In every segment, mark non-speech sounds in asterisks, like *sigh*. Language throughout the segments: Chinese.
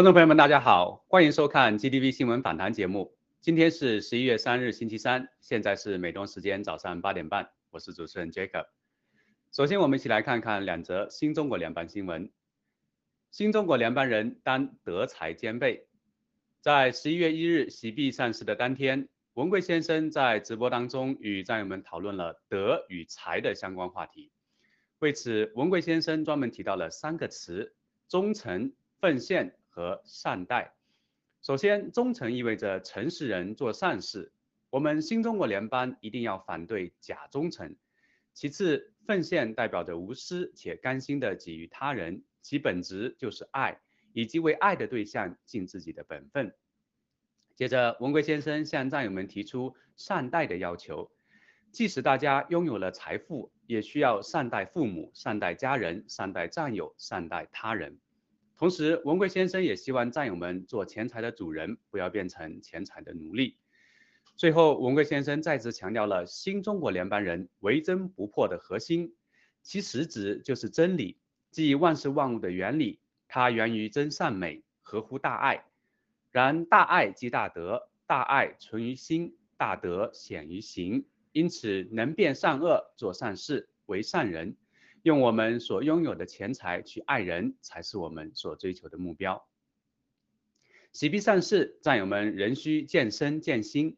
观众朋友们，大家好，欢迎收看 GTV 新闻访谈节目。今天是十一月三日，星期三，现在是美东时间早上八点半，我是主持人 Jacob。首先，我们一起来看看两则新中国联邦新闻。新中国联邦人当德才兼备。在十一月一日席币上市的当天，文贵先生在直播当中与战友们讨论了德与才的相关话题。为此，文贵先生专门提到了三个词：忠诚、奉献。和善待。首先，忠诚意味着诚实人做善事，我们新中国联邦一定要反对假忠诚。其次，奉献代表着无私且甘心的给予他人，其本质就是爱，以及为爱的对象尽自己的本分。接着，文贵先生向战友们提出善待的要求，即使大家拥有了财富，也需要善待父母、善待家人、善待战友、善待他人。同时，文贵先生也希望战友们做钱财的主人，不要变成钱财的奴隶。最后，文贵先生再次强调了新中国联邦人唯真不破的核心，其实质就是真理，即万事万物的原理。它源于真善美，合乎大爱。然大爱即大德，大爱存于心，大德显于行。因此，能辨善恶，做善事，为善人。用我们所拥有的钱财去爱人，才是我们所追求的目标。喜币上市，战友们仍需健身健心。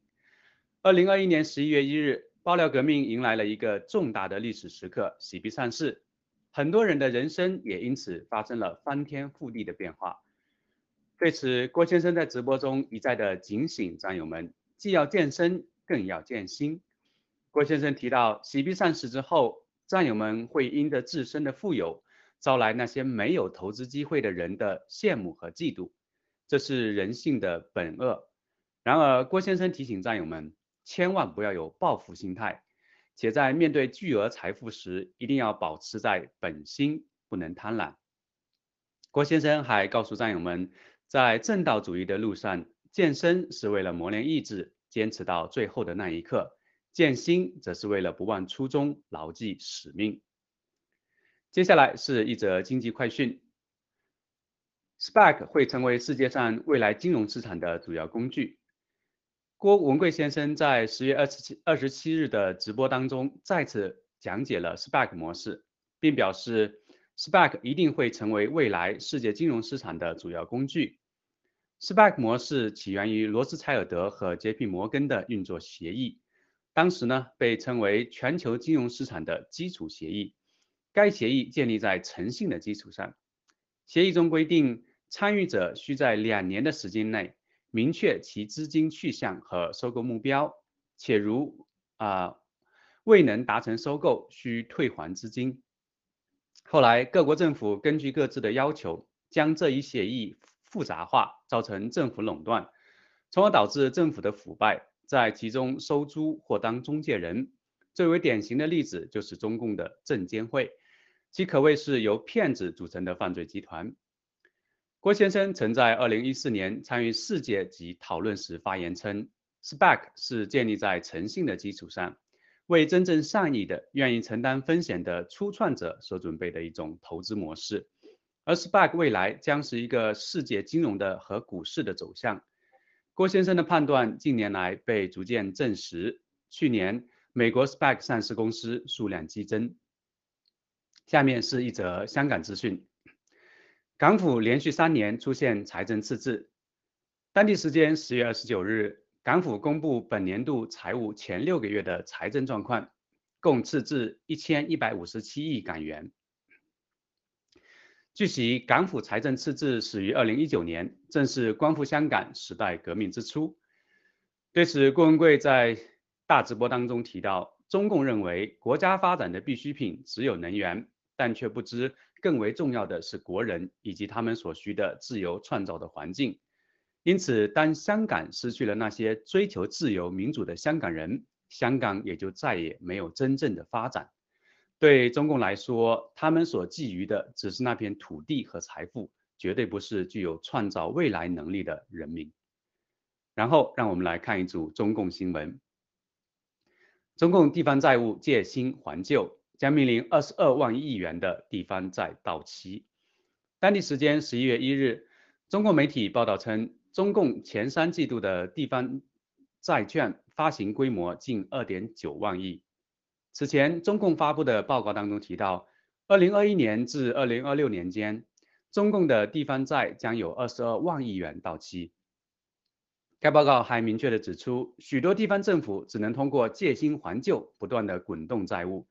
二零二一年十一月一日，爆料革命迎来了一个重大的历史时刻——喜币上市，很多人的人生也因此发生了翻天覆地的变化。对此，郭先生在直播中一再的警醒战友们：既要健身，更要健心。郭先生提到，喜币上市之后。战友们会因着自身的富有，招来那些没有投资机会的人的羡慕和嫉妒，这是人性的本恶。然而，郭先生提醒战友们，千万不要有报复心态，且在面对巨额财富时，一定要保持在本心，不能贪婪。郭先生还告诉战友们，在正道主义的路上，健身是为了磨练意志，坚持到最后的那一刻。建新则是为了不忘初衷，牢记使命。接下来是一则经济快讯：SPAC 会成为世界上未来金融市场的主要工具。郭文贵先生在十月二十七二十七日的直播当中再次讲解了 SPAC 模式，并表示 SPAC 一定会成为未来世界金融市场的主要工具。SPAC 模式起源于罗斯柴尔德和杰皮摩根的运作协议。当时呢，被称为全球金融市场的基础协议。该协议建立在诚信的基础上。协议中规定，参与者需在两年的时间内明确其资金去向和收购目标，且如啊未能达成收购，需退还资金。后来，各国政府根据各自的要求，将这一协议复杂化，造成政府垄断，从而导致政府的腐败。在其中收租或当中介人，最为典型的例子就是中共的证监会。其可谓是由骗子组成的犯罪集团。郭先生曾在2014年参与世界级讨论时发言称，SPAC 是建立在诚信的基础上，为真正善意的、愿意承担风险的初创者所准备的一种投资模式。而 SPAC 未来将是一个世界金融的和股市的走向。郭先生的判断近年来被逐渐证实。去年，美国 SPAC 上市公司数量激增。下面是一则香港资讯。港府连续三年出现财政赤字。当地时间十月二十九日，港府公布本年度财务前六个月的财政状况，共赤字一千一百五十七亿港元。据悉，港府财政赤字始于二零一九年，正是光复香港时代革命之初。对此，郭文贵在大直播当中提到，中共认为国家发展的必需品只有能源，但却不知。更为重要的是国人以及他们所需的自由创造的环境。因此，当香港失去了那些追求自由民主的香港人，香港也就再也没有真正的发展。对中共来说，他们所觊觎的只是那片土地和财富，绝对不是具有创造未来能力的人民。然后，让我们来看一组中共新闻：中共地方债务借新还旧。将面临二十二万亿元的地方债到期。当地时间十一月一日，中国媒体报道称，中共前三季度的地方债券发行规模近二点九万亿。此前，中共发布的报告当中提到，二零二一年至二零二六年间，中共的地方债将有二十二万亿元到期。该报告还明确的指出，许多地方政府只能通过借新还旧，不断的滚动债务。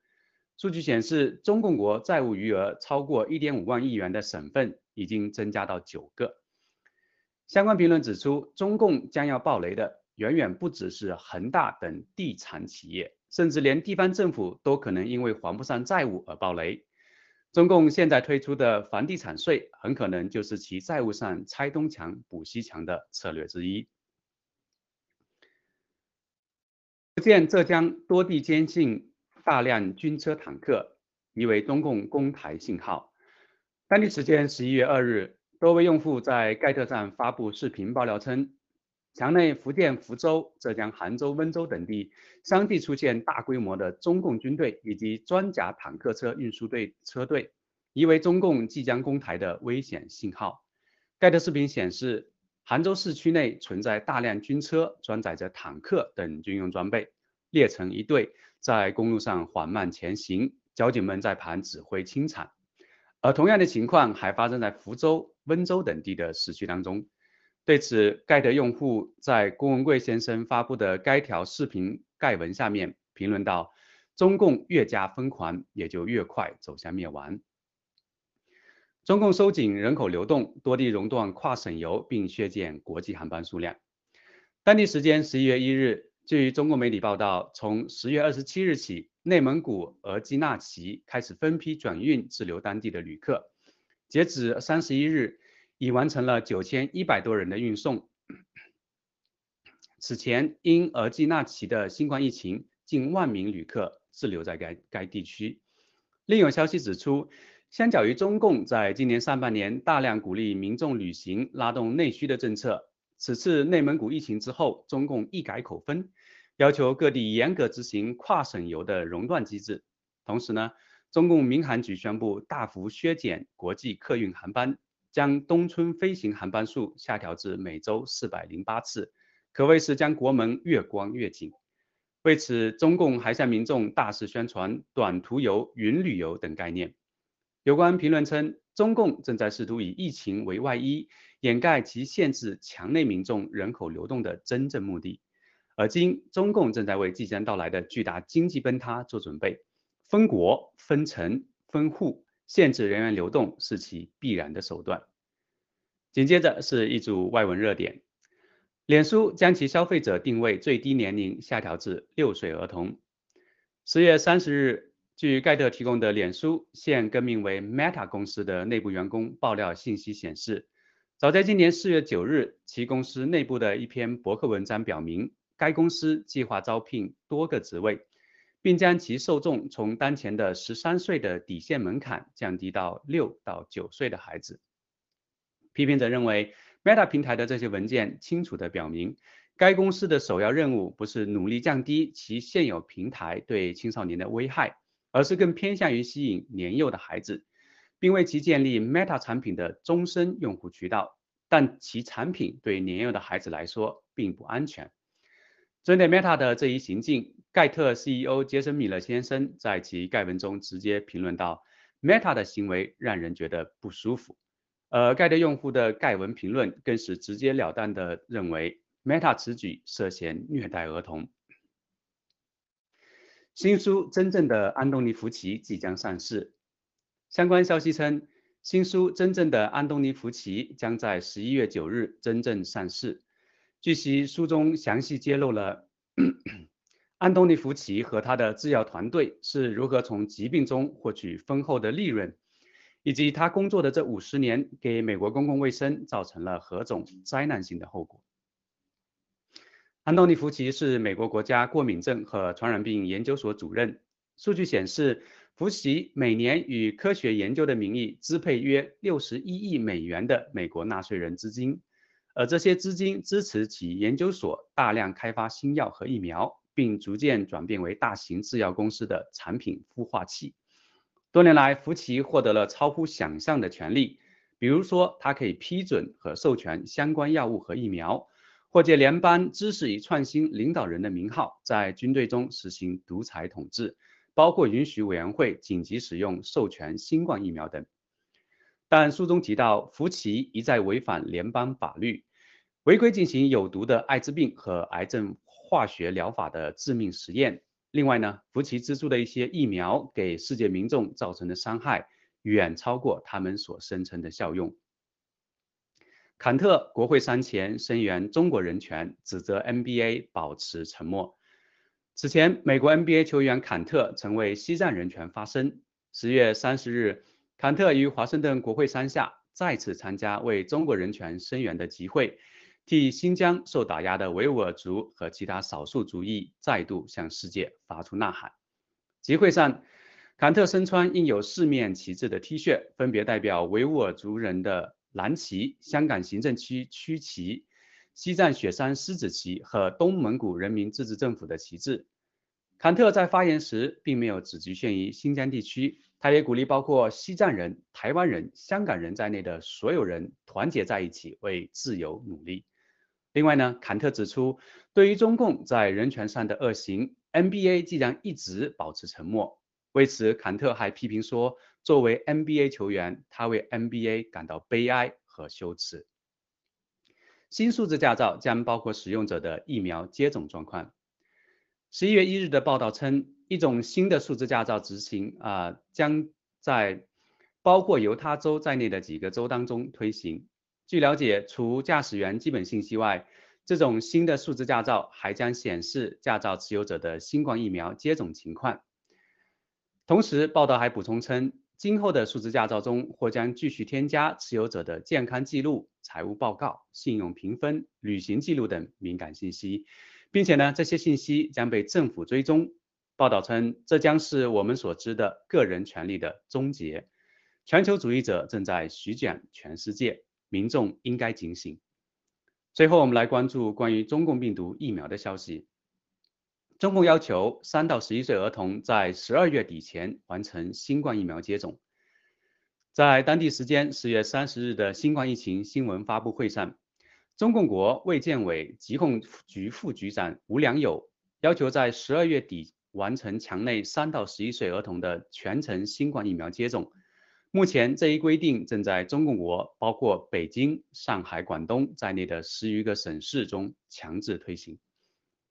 数据显示，中共国债务余额超过1.5万亿元的省份已经增加到九个。相关评论指出，中共将要暴雷的远远不只是恒大等地产企业，甚至连地方政府都可能因为还不上债务而暴雷。中共现在推出的房地产税，很可能就是其债务上拆东墙补西墙的策略之一。福建、浙江多地监禁。大量军车坦克疑为中共攻台信号。当地时间十一月二日，多位用户在盖特上发布视频爆料称，墙内福建福州、浙江杭州、温州等地相继出现大规模的中共军队以及装甲坦克车运输队车队，疑为中共即将攻台的危险信号。盖特视频显示，杭州市区内存在大量军车，装载着坦克等军用装备，列成一队。在公路上缓慢前行，交警们在旁指挥清场。而同样的情况还发生在福州、温州等地的市区当中。对此，盖德用户在郭文贵先生发布的该条视频盖文下面评论道：“中共越加疯狂，也就越快走向灭亡。”中共收紧人口流动，多地熔断跨省游，并削减国际航班数量。当地时间十一月一日。据中国媒体报道，从十月二十七日起，内蒙古额济纳旗开始分批转运滞留当地的旅客。截止三十一日，已完成了九千一百多人的运送。此前，因额济纳旗的新冠疫情，近万名旅客滞留在该该地区。另有消息指出，相较于中共在今年上半年大量鼓励民众旅行、拉动内需的政策。此次内蒙古疫情之后，中共一改口风，要求各地严格执行跨省游的熔断机制。同时呢，中共民航局宣布大幅削减国际客运航班，将冬春飞行航班数下调至每周四百零八次，可谓是将国门越关越紧。为此，中共还向民众大肆宣传短途游、云旅游等概念。有关评论称，中共正在试图以疫情为外衣。掩盖其限制墙内民众人口流动的真正目的，而今中共正在为即将到来的巨大经济崩塌做准备，分国、分城、分户，限制人员流动是其必然的手段。紧接着是一组外文热点：脸书将其消费者定位最低年龄下调至六岁儿童。十月三十日，据盖特提供的脸书现更名为 Meta 公司的内部员工爆料信息显示。早在今年四月九日，其公司内部的一篇博客文章表明，该公司计划招聘多个职位，并将其受众从当前的十三岁的底线门槛降低到六到九岁的孩子。批评者认为，Meta 平台的这些文件清楚地表明，该公司的首要任务不是努力降低其现有平台对青少年的危害，而是更偏向于吸引年幼的孩子，并为其建立 Meta 产品的终身用户渠道。但其产品对年幼的孩子来说并不安全。针对 Meta 的这一行径，盖特 CEO 杰森·米勒先生在其盖文中直接评论道：“Meta 的行为让人觉得不舒服。”而盖特用户的盖文评论更是直截了当地认为 Meta 此举涉嫌虐待儿童。新书《真正的安东尼·福奇》即将上市，相关消息称。新书《真正的安东尼·福奇》将在十一月九日真正上市。据悉，书中详细揭露了安东尼·福奇和他的制药团队是如何从疾病中获取丰厚的利润，以及他工作的这五十年给美国公共卫生造成了何种灾难性的后果。安东尼·福奇是美国国家过敏症和传染病研究所主任。数据显示。福奇每年以科学研究的名义支配约六十一亿美元的美国纳税人资金，而这些资金支持其研究所大量开发新药和疫苗，并逐渐转变为大型制药公司的产品孵化器。多年来，福奇获得了超乎想象的权利，比如说，他可以批准和授权相关药物和疫苗，或借联邦知识与创新领导人的名号，在军队中实行独裁统治。包括允许委员会紧急使用授权新冠疫苗等，但书中提到，福奇一再违反联邦法律，违规进行有毒的艾滋病和癌症化学疗法的致命实验。另外呢，福奇资助的一些疫苗给世界民众造成的伤害，远超过他们所声称的效用。坎特国会山前声援中国人权，指责 NBA 保持沉默。此前，美国 NBA 球员坎特曾为西藏人权发声。十月三十日，坎特于华盛顿国会山下再次参加为中国人权声援的集会，替新疆受打压的维吾尔族和其他少数族裔再度向世界发出呐喊。集会上，坎特身穿印有四面旗帜的 T 恤，分别代表维吾尔族人的蓝旗、香港行政区区旗。西藏雪山狮子旗和东蒙古人民自治政府的旗帜。坎特在发言时并没有只局限于新疆地区，他也鼓励包括西藏人、台湾人、香港人在内的所有人团结在一起为自由努力。另外呢，坎特指出，对于中共在人权上的恶行，NBA 既然一直保持沉默。为此，坎特还批评说，作为 NBA 球员，他为 NBA 感到悲哀和羞耻。新数字驾照将包括使用者的疫苗接种状况。十一月一日的报道称，一种新的数字驾照执行啊，将在包括犹他州在内的几个州当中推行。据了解，除驾驶员基本信息外，这种新的数字驾照还将显示驾照持有者的新冠疫苗接种情况。同时，报道还补充称。今后的数字驾照中或将继续添加持有者的健康记录、财务报告、信用评分、旅行记录等敏感信息，并且呢，这些信息将被政府追踪。报道称，这将是我们所知的个人权利的终结。全球主义者正在席卷全世界，民众应该警醒。最后，我们来关注关于中共病毒疫苗的消息。中共要求三到十一岁儿童在十二月底前完成新冠疫苗接种。在当地时间十月三十日的新冠疫情新闻发布会上，中共国卫健委疾控局副局长吴良友要求在十二月底完成墙内三到十一岁儿童的全程新冠疫苗接种。目前，这一规定正在中共国包括北京、上海、广东在内的十余个省市中强制推行。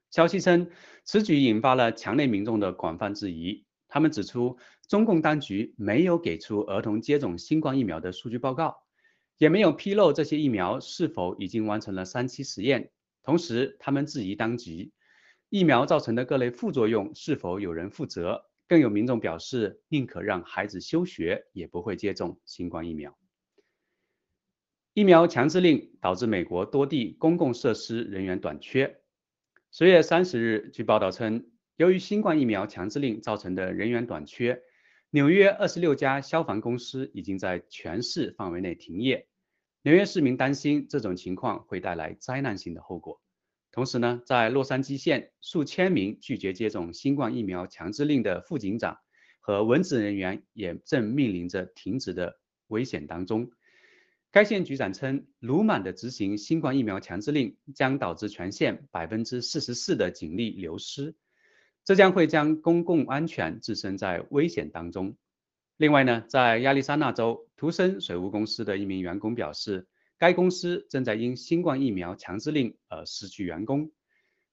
消息称，此举引发了墙内民众的广泛质疑。他们指出，中共当局没有给出儿童接种新冠疫苗的数据报告，也没有披露这些疫苗是否已经完成了三期实验。同时，他们质疑当局疫苗造成的各类副作用是否有人负责。更有民众表示，宁可让孩子休学，也不会接种新冠疫苗。疫苗强制令导致美国多地公共设施人员短缺。十月三十日，据报道称，由于新冠疫苗强制令造成的人员短缺，纽约二十六家消防公司已经在全市范围内停业。纽约市民担心这种情况会带来灾难性的后果。同时呢，在洛杉矶县，数千名拒绝接种新冠疫苗强制令的副警长和文职人员也正面临着停职的危险当中。该县局长称，鲁莽的执行新冠疫苗强制令将导致全县百分之四十四的警力流失，这将会将公共安全置身在危险当中。另外呢，在亚利桑那州，图森水务公司的一名员工表示。该公司正在因新冠疫苗强制令而失去员工。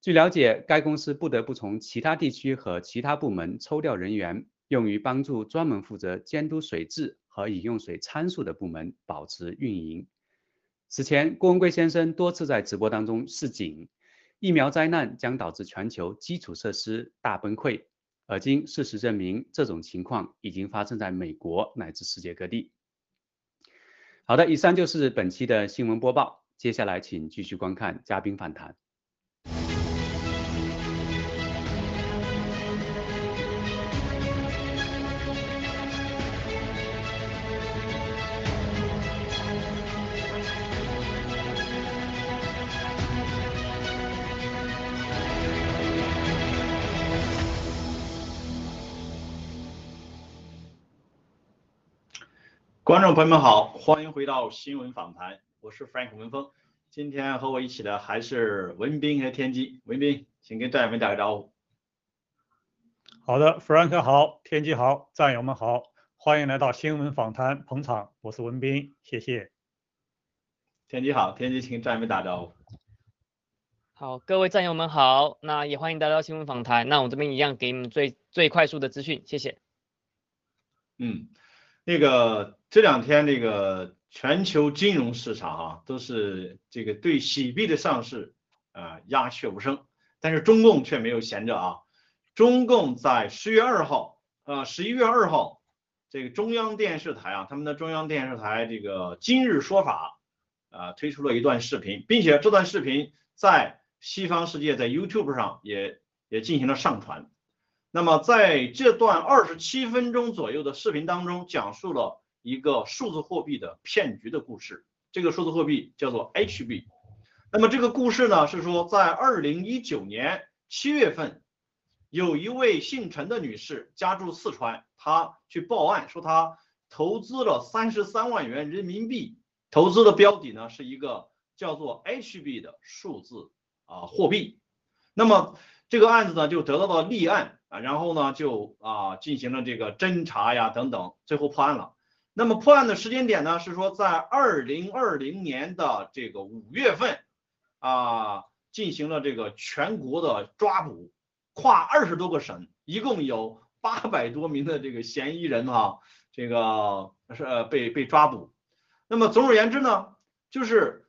据了解，该公司不得不从其他地区和其他部门抽调人员，用于帮助专门负责监督水质和饮用水参数的部门保持运营。此前，郭文贵先生多次在直播当中示警，疫苗灾难将导致全球基础设施大崩溃。而今，事实证明，这种情况已经发生在美国乃至世界各地。好的，以上就是本期的新闻播报。接下来，请继续观看嘉宾访谈。观众朋友们好，欢迎回到新闻访谈，我是 Frank 文峰。今天和我一起的还是文斌和天机。文斌，请跟战友们打个招呼。好的，Frank 好，天机好，战友们好，欢迎来到新闻访谈捧场，我是文斌，谢谢。天机好，天机请跟战友们打招呼。好，各位战友们好，那也欢迎来到新闻访谈。那我这边一样给你们最最快速的资讯，谢谢。嗯。那个这两天这个全球金融市场啊，都是这个对洗币的上市啊鸦雀无声，但是中共却没有闲着啊。中共在十月二号，呃十一月二号，这个中央电视台啊，他们的中央电视台这个今日说法啊推出了一段视频，并且这段视频在西方世界在 YouTube 上也也进行了上传。那么在这段二十七分钟左右的视频当中，讲述了一个数字货币的骗局的故事。这个数字货币叫做 H 币。那么这个故事呢，是说在二零一九年七月份，有一位姓陈的女士家住四川，她去报案说她投资了三十三万元人民币，投资的标的呢是一个叫做 H 币的数字啊货币。那么这个案子呢就得到了立案。啊，然后呢，就啊进行了这个侦查呀等等，最后破案了。那么破案的时间点呢，是说在二零二零年的这个五月份，啊进行了这个全国的抓捕，跨二十多个省，一共有八百多名的这个嫌疑人哈，这个是被被抓捕。那么总而言之呢，就是。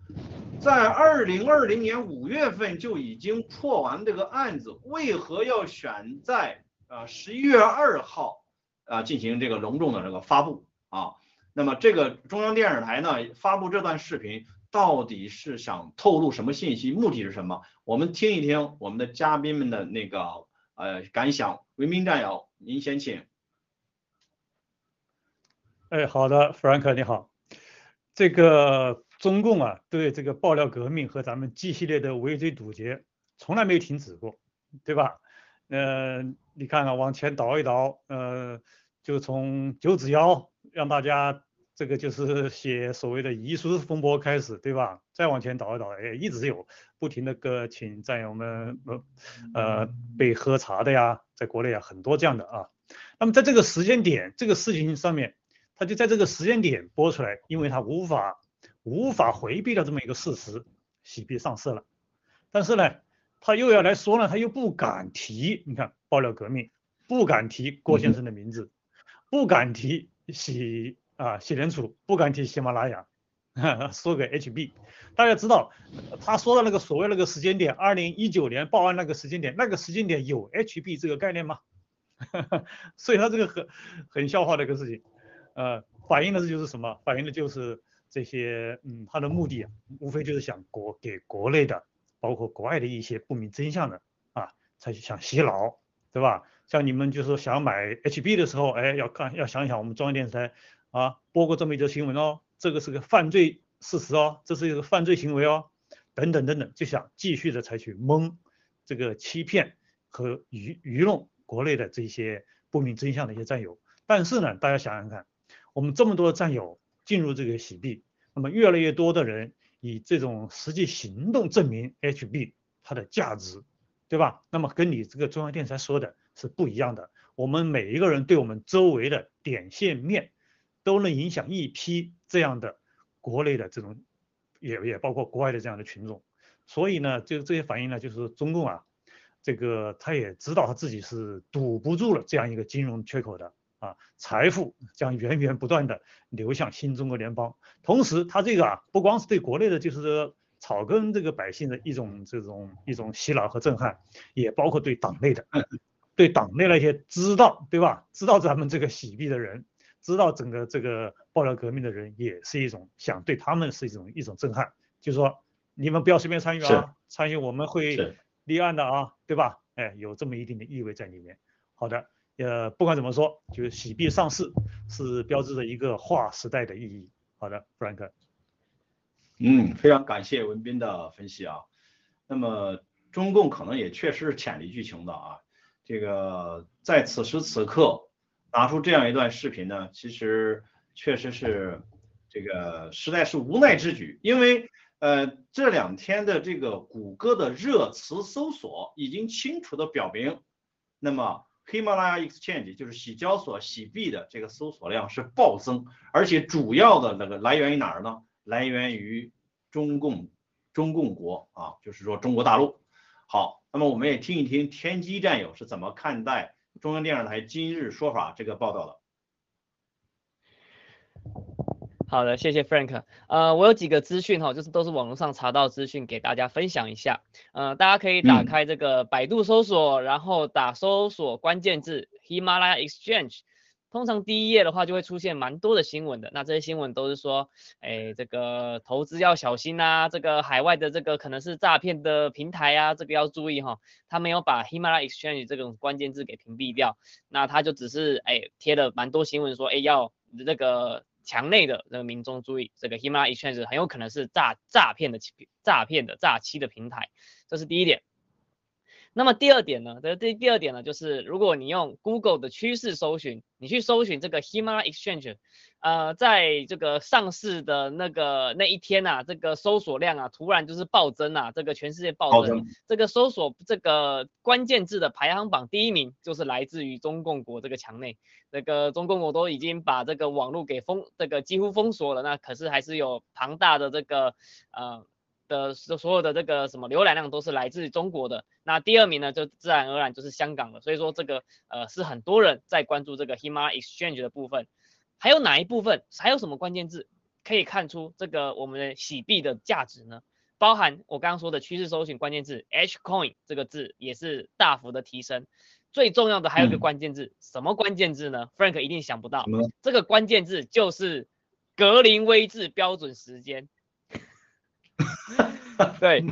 在二零二零年五月份就已经破完这个案子，为何要选在啊十一月二号啊进行这个隆重的这个发布啊？那么这个中央电视台呢发布这段视频，到底是想透露什么信息？目的是什么？我们听一听我们的嘉宾们的那个呃感想。文明战友，您先请。哎，好的，Frank 你好，这个。中共啊，对这个爆料革命和咱们 G 系列的围追堵截，从来没有停止过，对吧？呃，你看看往前倒一倒，呃，就从九指妖让大家这个就是写所谓的遗书风波开始，对吧？再往前倒一倒，哎，一直有不停的个请战友们呃呃被喝茶的呀，在国内啊很多这样的啊。那么在这个时间点，这个事情上面，他就在这个时间点播出来，因为他无法。无法回避的这么一个事实，洗币上市了，但是呢，他又要来说呢，他又不敢提，你看爆料革命，不敢提郭先生的名字，不敢提喜啊喜联储，不敢提喜马拉雅，*laughs* 说给 HB，大家知道，他说的那个所谓那个时间点，二零一九年报案那个时间点，那个时间点有 HB 这个概念吗？*laughs* 所以他这个很很笑话的一个事情，呃，反映的就是什么？反映的就是。这些，嗯，他的目的，无非就是想国给国内的，包括国外的一些不明真相的啊，他想洗脑对吧？像你们就是想买 HB 的时候，哎，要看要想想我们中央电视台啊播过这么一则新闻哦，这个是个犯罪事实哦，这是一个犯罪行为哦，等等等等，就想继续的采取蒙这个欺骗和愚愚弄国内的这些不明真相的一些战友。但是呢，大家想想看，我们这么多的战友进入这个洗币，那么越来越多的人以这种实际行动证明 HB 它的价值。对吧？那么跟你这个中央电视台说的是不一样的。我们每一个人对我们周围的点线面，都能影响一批这样的国内的这种，也也包括国外的这样的群众。所以呢，就这些反应呢，就是中共啊，这个他也知道他自己是堵不住了这样一个金融缺口的啊，财富将源源不断的流向新中国联邦。同时，他这个啊，不光是对国内的，就是。草根这个百姓的一种这种一种洗脑和震撼，也包括对党内的，对党内那些知道对吧？知道咱们这个洗币的人，知道整个这个爆料革命的人，也是一种想对他们是一种一种震撼，就是说你们不要随便参与啊，参与我们会立案的啊，对吧？哎，有这么一定的意味在里面。好的，呃，不管怎么说，就是洗币上市是标志着一个划时代的意义。好的，Frank。嗯，非常感谢文斌的分析啊。那么中共可能也确实是潜力巨情的啊。这个在此时此刻拿出这样一段视频呢，其实确实是这个实在是无奈之举。因为呃这两天的这个谷歌的热词搜索已经清楚的表明，那么 Himalaya Exchange 就是洗交所洗币的这个搜索量是暴增，而且主要的那个来源于哪儿呢？来源于中共，中共国啊，就是说中国大陆。好，那么我们也听一听天机战友是怎么看待中央电视台今日说法这个报道的。好的，谢谢 Frank。呃，我有几个资讯哈，就是都是网络上查到资讯，给大家分享一下。呃，大家可以打开这个百度搜索，然后打搜索关键字 Himalaya Exchange。通常第一页的话就会出现蛮多的新闻的，那这些新闻都是说，哎，这个投资要小心呐，这个海外的这个可能是诈骗的平台啊，这个要注意哈。他没有把 Himalaya Exchange 这种关键字给屏蔽掉，那他就只是哎贴了蛮多新闻说，哎要这个墙内的这个民众注意，这个 Himalaya Exchange 很有可能是诈诈骗的诈骗的诈欺的平台，这是第一点。那么第二点呢？这第第二点呢，就是如果你用 Google 的趋势搜寻，你去搜寻这个 Himalaya Exchange，呃，在这个上市的那个那一天啊，这个搜索量啊，突然就是暴增啊，这个全世界暴增，这个搜索这个关键字的排行榜第一名就是来自于中共国这个墙内，这个中共国都已经把这个网络给封，这个几乎封锁了，那可是还是有庞大的这个呃。的所所有的这个什么浏览量都是来自中国的，那第二名呢就自然而然就是香港了。所以说这个呃是很多人在关注这个 Hima Exchange 的部分，还有哪一部分，还有什么关键字可以看出这个我们的洗币的价值呢？包含我刚刚说的趋势搜寻关键字 H Coin 这个字也是大幅的提升。最重要的还有一个关键字，什么关键字呢？Frank 一定想不到，这个关键字就是格林威治标准时间。*laughs* 对，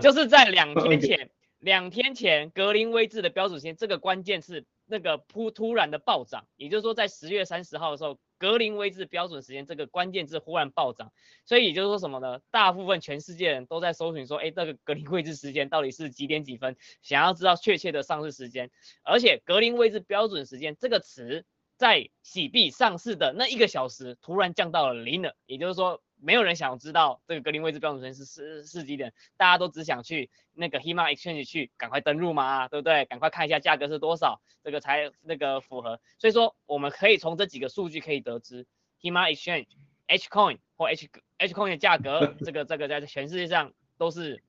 就是在两天前，两天前格林威治的标准时间，这个关键是那个突突然的暴涨，也就是说在十月三十号的时候，格林威治标准时间这个关键字忽然暴涨，所以也就是说什么呢？大部分全世界人都在搜寻说，哎，这个格林威治时间到底是几点几分？想要知道确切的上市时间，而且格林威治标准时间这个词在洗币上市的那一个小时突然降到了零了，也就是说。没有人想知道这个格林威治标准时间是是是几点，大家都只想去那个 Hima Exchange 去赶快登录嘛，对不对？赶快看一下价格是多少，这个才那个符合。所以说我们可以从这几个数据可以得知，Hima Exchange H Coin 或 H H Coin 的价格，这个这个在全世界上都是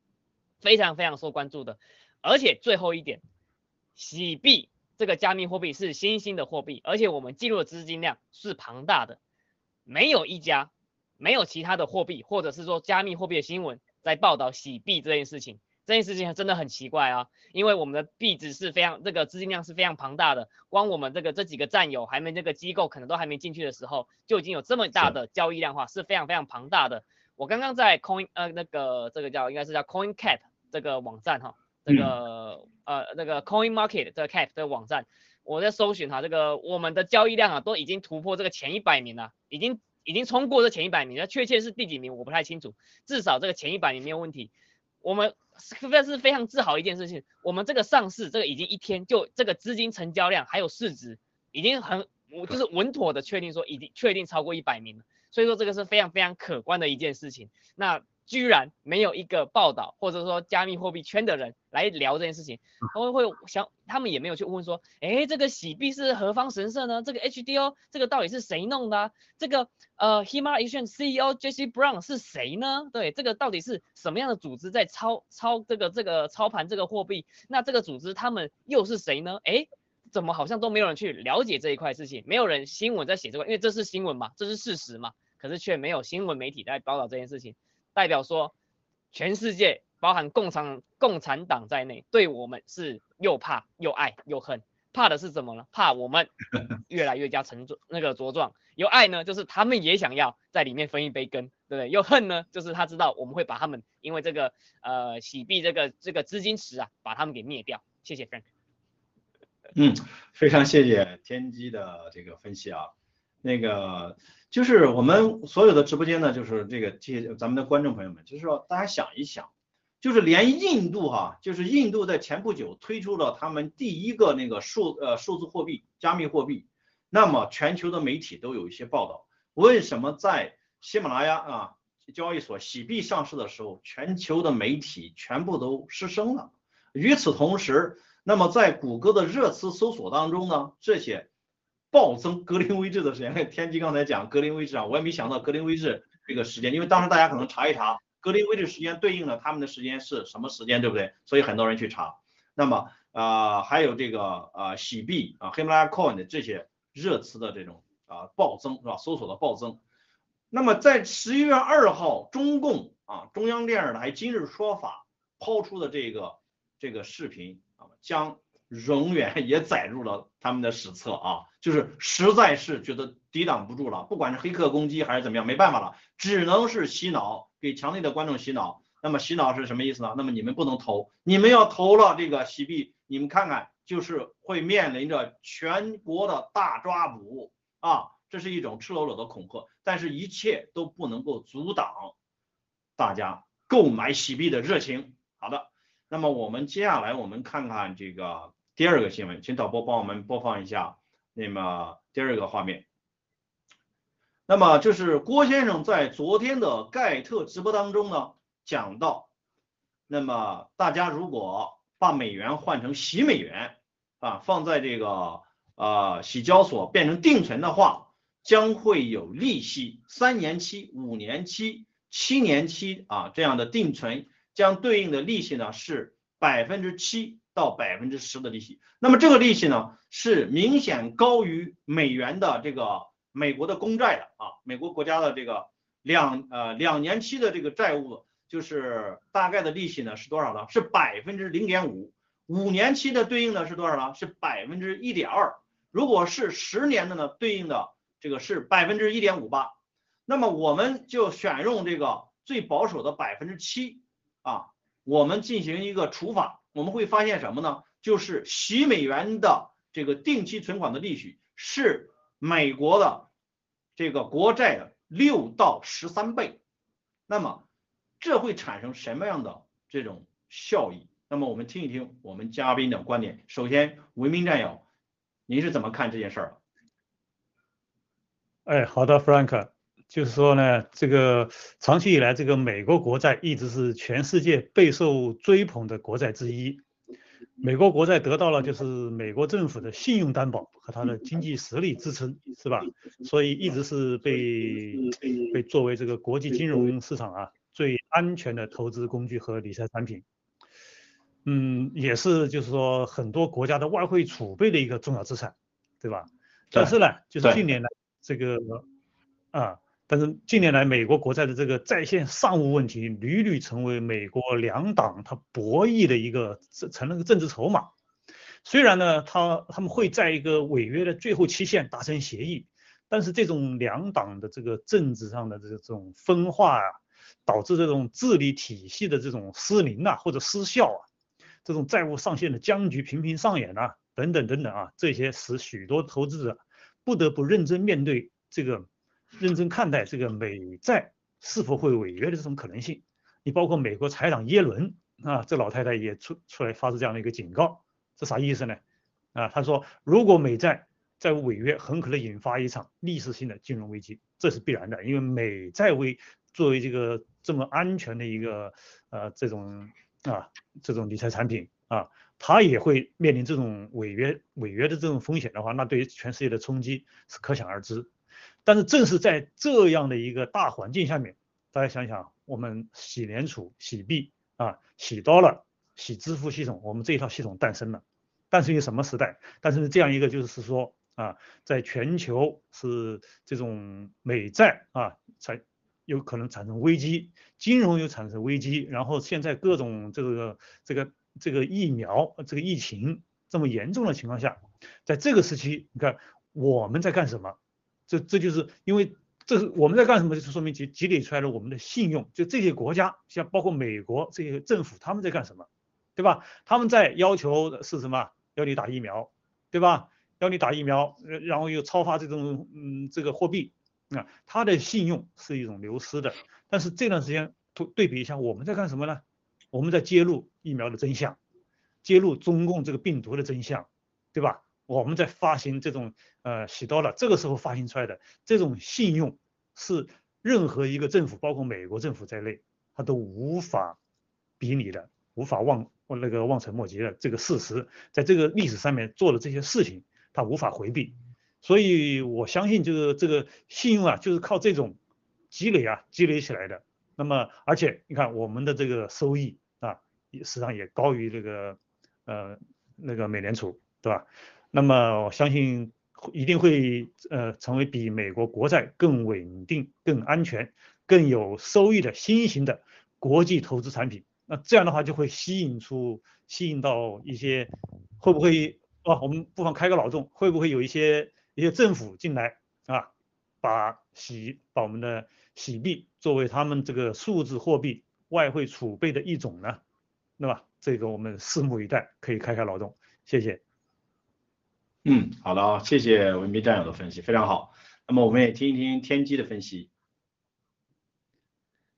非常非常受关注的。而且最后一点，洗币这个加密货币是新兴的货币，而且我们进入的资金量是庞大的，没有一家。没有其他的货币，或者是说加密货币的新闻在报道洗币这件事情，这件事情真的很奇怪啊！因为我们的币值是非常这个资金量是非常庞大的，光我们这个这几个战友还没这个机构可能都还没进去的时候，就已经有这么大的交易量化，是非常非常庞大的。我刚刚在 Coin 呃那个这个叫应该是叫 Coin Cap 这个网站哈，这个呃那个 Coin Market 这个 Cap 这个网站，我在搜寻哈，这个我们的交易量啊都已经突破这个前一百名了，已经已经冲过这前一百名，那确切是第几名我不太清楚，至少这个前一百名没有问题。我们是非常自豪一件事情，我们这个上市这个已经一天就这个资金成交量还有市值已经很我就是稳妥的确定说已经确定超过一百名了，所以说这个是非常非常可观的一件事情。那居然没有一个报道，或者说加密货币圈的人来聊这件事情，他们会想，他们也没有去问说，哎，这个洗币是何方神圣呢？这个 HDO 这个到底是谁弄的？这个呃 Himar Exchange CEO Jesse Brown 是谁呢？对，这个到底是什么样的组织在操操这个这个操盘这个货币？那这个组织他们又是谁呢？哎，怎么好像都没有人去了解这一块事情？没有人新闻在写这个，因为这是新闻嘛，这是事实嘛，可是却没有新闻媒体在报道这件事情。代表说，全世界包含共产共产党在内，对我们是又怕又爱又恨。怕的是什么呢？怕我们 *laughs* 越来越加成壮那个茁壮。有爱呢，就是他们也想要在里面分一杯羹，对不对？又恨呢，就是他知道我们会把他们因为这个呃洗币这个这个资金池啊，把他们给灭掉。谢谢 Frank。嗯，非常谢谢天机的这个分析啊，那个。就是我们所有的直播间呢，就是这个这些咱们的观众朋友们，就是说大家想一想，就是连印度哈，就是印度在前不久推出了他们第一个那个数呃数字货币加密货币，那么全球的媒体都有一些报道，为什么在喜马拉雅啊交易所洗币上市的时候，全球的媒体全部都失声了？与此同时，那么在谷歌的热词搜索当中呢，这些。暴增格林威治的时间，天机刚才讲格林威治啊，我也没想到格林威治这个时间，因为当时大家可能查一查格林威治时间对应了他们的时间是什么时间，对不对？所以很多人去查。那么啊，还有这个啊洗币啊 Himalaya Coin 的这些热词的这种啊暴增是吧？搜索的暴增。那么在十一月二号，中共啊中央电视台今日说法抛出的这个这个视频啊将。永远 *laughs* 也载入了他们的史册啊，就是实在是觉得抵挡不住了，不管是黑客攻击还是怎么样，没办法了，只能是洗脑，给强烈的观众洗脑。那么洗脑是什么意思呢？那么你们不能投，你们要投了这个洗币，你们看看就是会面临着全国的大抓捕啊，这是一种赤裸裸的恐吓，但是一切都不能够阻挡大家购买洗币的热情。好的，那么我们接下来我们看看这个。第二个新闻，请导播帮我们播放一下。那么第二个画面，那么就是郭先生在昨天的盖特直播当中呢讲到，那么大家如果把美元换成洗美元啊，放在这个呃洗交所变成定存的话，将会有利息，三年期、五年期、七年期啊这样的定存，将对应的利息呢是百分之七。到百分之十的利息，那么这个利息呢是明显高于美元的这个美国的公债的啊，美国国家的这个两呃两年期的这个债务就是大概的利息呢是多少呢？是百分之零点五，五年期的对应的是多少呢？是百分之一点二，如果是十年的呢，对应的这个是百分之一点五八，那么我们就选用这个最保守的百分之七啊，我们进行一个除法。我们会发现什么呢？就是洗美元的这个定期存款的利息是美国的这个国债的六到十三倍。那么这会产生什么样的这种效益？那么我们听一听我们嘉宾的观点。首先，文明战友，您是怎么看这件事儿？哎，好的，Frank，就是说呢，这个长期以来，这个美国国债一直是全世界备受追捧的国债之一。美国国债得到了就是美国政府的信用担保和它的经济实力支撑，是吧？所以一直是被被作为这个国际金融市场啊最安全的投资工具和理财产品。嗯，也是就是说很多国家的外汇储备的一个重要资产，对吧？但是呢，就是近年来这个啊。但是近年来，美国国债的这个在线上务问题屡屡成为美国两党它博弈的一个成成了个政治筹码。虽然呢，他他们会在一个违约的最后期限达成协议，但是这种两党的这个政治上的这种分化啊，导致这种治理体系的这种失灵啊或者失效啊，这种债务上限的僵局频频上演啊，等等等等啊，这些使许多投资者不得不认真面对这个，认真看待这个美债是否会违约的这种可能性。你包括美国财长耶伦啊，这老太太也出出来发出这样的一个警告，这啥意思呢？啊，他说如果美债再违约，很可能引发一场历史性的金融危机，这是必然的，因为美债为作为这个这么安全的一个呃这种啊这种理财产品啊，它也会面临这种违约违约的这种风险的话，那对于全世界的冲击是可想而知。但是正是在这样的一个大环境下面，大家想想。我们洗联储、洗币啊，洗多了，洗支付系统，我们这一套系统诞生了。诞生于什么时代？诞生于这样一个，就是说啊，在全球是这种美债啊，才有可能产生危机，金融又产生危机，然后现在各种这个这个这个疫苗、这个疫情这么严重的情况下，在这个时期，你看我们在干什么？这这就是因为。这是我们在干什么？就是说明积积累出来了我们的信用。就这些国家，像包括美国这些政府，他们在干什么？对吧？他们在要求是什么？要你打疫苗，对吧？要你打疫苗，然后又超发这种嗯这个货币啊，他的信用是一种流失的。但是这段时间对对比一下，我们在干什么呢？我们在揭露疫苗的真相，揭露中共这个病毒的真相，对吧？我们在发行这种呃喜多了，这个时候发行出来的这种信用是任何一个政府，包括美国政府在内，他都无法比拟的，无法望那个望尘莫及的这个事实，在这个历史上面做的这些事情，他无法回避。所以我相信，就是这个信用啊，就是靠这种积累啊积累起来的。那么，而且你看我们的这个收益啊，也实际上也高于这个呃那个美联储，对吧？那么我相信一定会呃成为比美国国债更稳定、更安全、更有收益的新型的国际投资产品。那这样的话就会吸引出、吸引到一些会不会啊？我们不妨开个脑洞，会不会有一些一些政府进来啊，把洗把我们的洗币作为他们这个数字货币外汇储备的一种呢？对吧？这个我们拭目以待，可以开开脑洞。谢谢。嗯，好的，谢谢文斌战友的分析，非常好。那么我们也听一听天机的分析。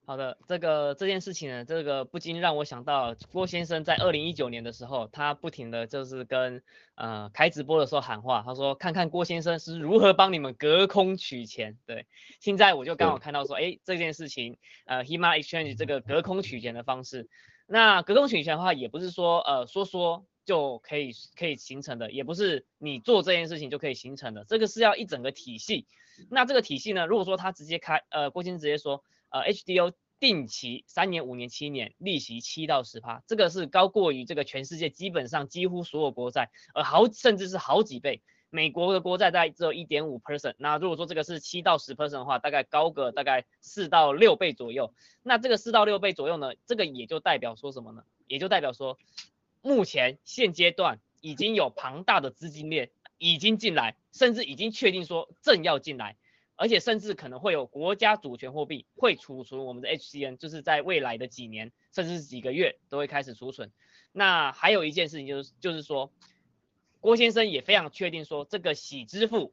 好的，这个这件事情呢，这个不禁让我想到郭先生在二零一九年的时候，他不停的就是跟呃开直播的时候喊话，他说看看郭先生是如何帮你们隔空取钱。对，现在我就刚好看到说，哎，这件事情，呃，Hima Exchange 这个隔空取钱的方式，那隔空取钱的话，也不是说呃说说。就可以可以形成的，也不是你做这件事情就可以形成的，这个是要一整个体系。那这个体系呢，如果说他直接开，呃，郭先直接说，呃，HDO 定期三年、五年、七年，利息七到十趴，这个是高过于这个全世界基本上几乎所有国债，呃，好甚至是好几倍。美国的国债大概只有一点五 percent，那如果说这个是七到十 percent 的话，大概高个大概四到六倍左右。那这个四到六倍左右呢，这个也就代表说什么呢？也就代表说。目前现阶段已经有庞大的资金链已经进来，甚至已经确定说正要进来，而且甚至可能会有国家主权货币会储存我们的 HCN，就是在未来的几年甚至是几个月都会开始储存。那还有一件事情就是就是说，郭先生也非常确定说这个喜支付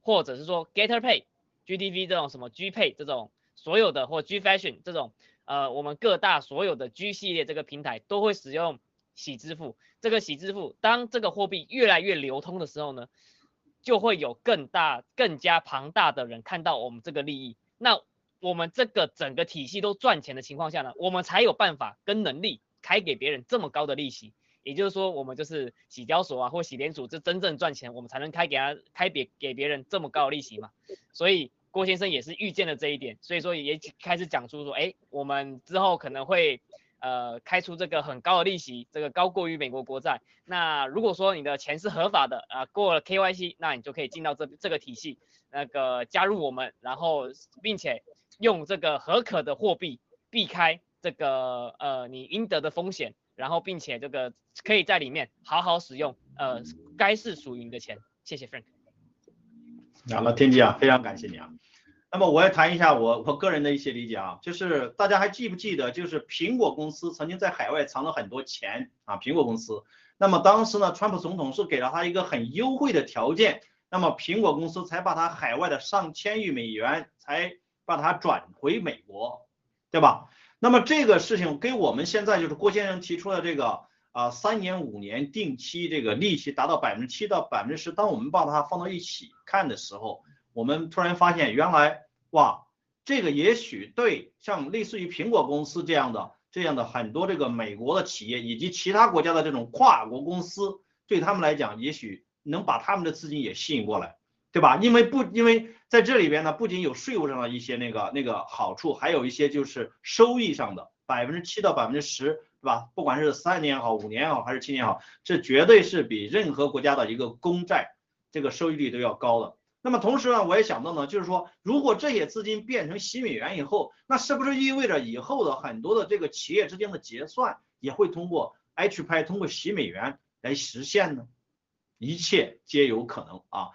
或者是说 Getter Pay、GTV 这种什么 G Pay 这种所有的或 G Fashion 这种呃我们各大所有的 G 系列这个平台都会使用。洗支付，这个洗支付，当这个货币越来越流通的时候呢，就会有更大、更加庞大的人看到我们这个利益。那我们这个整个体系都赚钱的情况下呢，我们才有办法跟能力开给别人这么高的利息。也就是说，我们就是洗交所啊，或洗联储，这真正赚钱，我们才能开给他开别给别人这么高的利息嘛。所以郭先生也是预见了这一点，所以说也开始讲出说，哎，我们之后可能会。呃，开出这个很高的利息，这个高过于美国国债。那如果说你的钱是合法的，啊，过了 KYC，那你就可以进到这这个体系，那个加入我们，然后并且用这个合可的货币避开这个呃你应得的风险，然后并且这个可以在里面好好使用，呃，该是属于你的钱。谢谢 Frank。好了，天机啊，非常感谢你啊。那么我也谈一下我我个人的一些理解啊，就是大家还记不记得，就是苹果公司曾经在海外藏了很多钱啊，苹果公司。那么当时呢，川普总统是给了他一个很优惠的条件，那么苹果公司才把他海外的上千亿美元才把它转回美国，对吧？那么这个事情跟我们现在就是郭先生提出的这个啊三年五年定期这个利息达到百分之七到百分之十，当我们把它放到一起看的时候。我们突然发现，原来哇，这个也许对像类似于苹果公司这样的这样的很多这个美国的企业以及其他国家的这种跨国公司，对他们来讲，也许能把他们的资金也吸引过来，对吧？因为不，因为在这里边呢，不仅有税务上的一些那个那个好处，还有一些就是收益上的百分之七到百分之十，对吧？不管是三年也好，五年也好，还是七年好，这绝对是比任何国家的一个公债这个收益率都要高的。那么同时呢，我也想到呢，就是说，如果这些资金变成洗美元以后，那是不是意味着以后的很多的这个企业之间的结算也会通过 H 拍，通过洗美元来实现呢？一切皆有可能啊。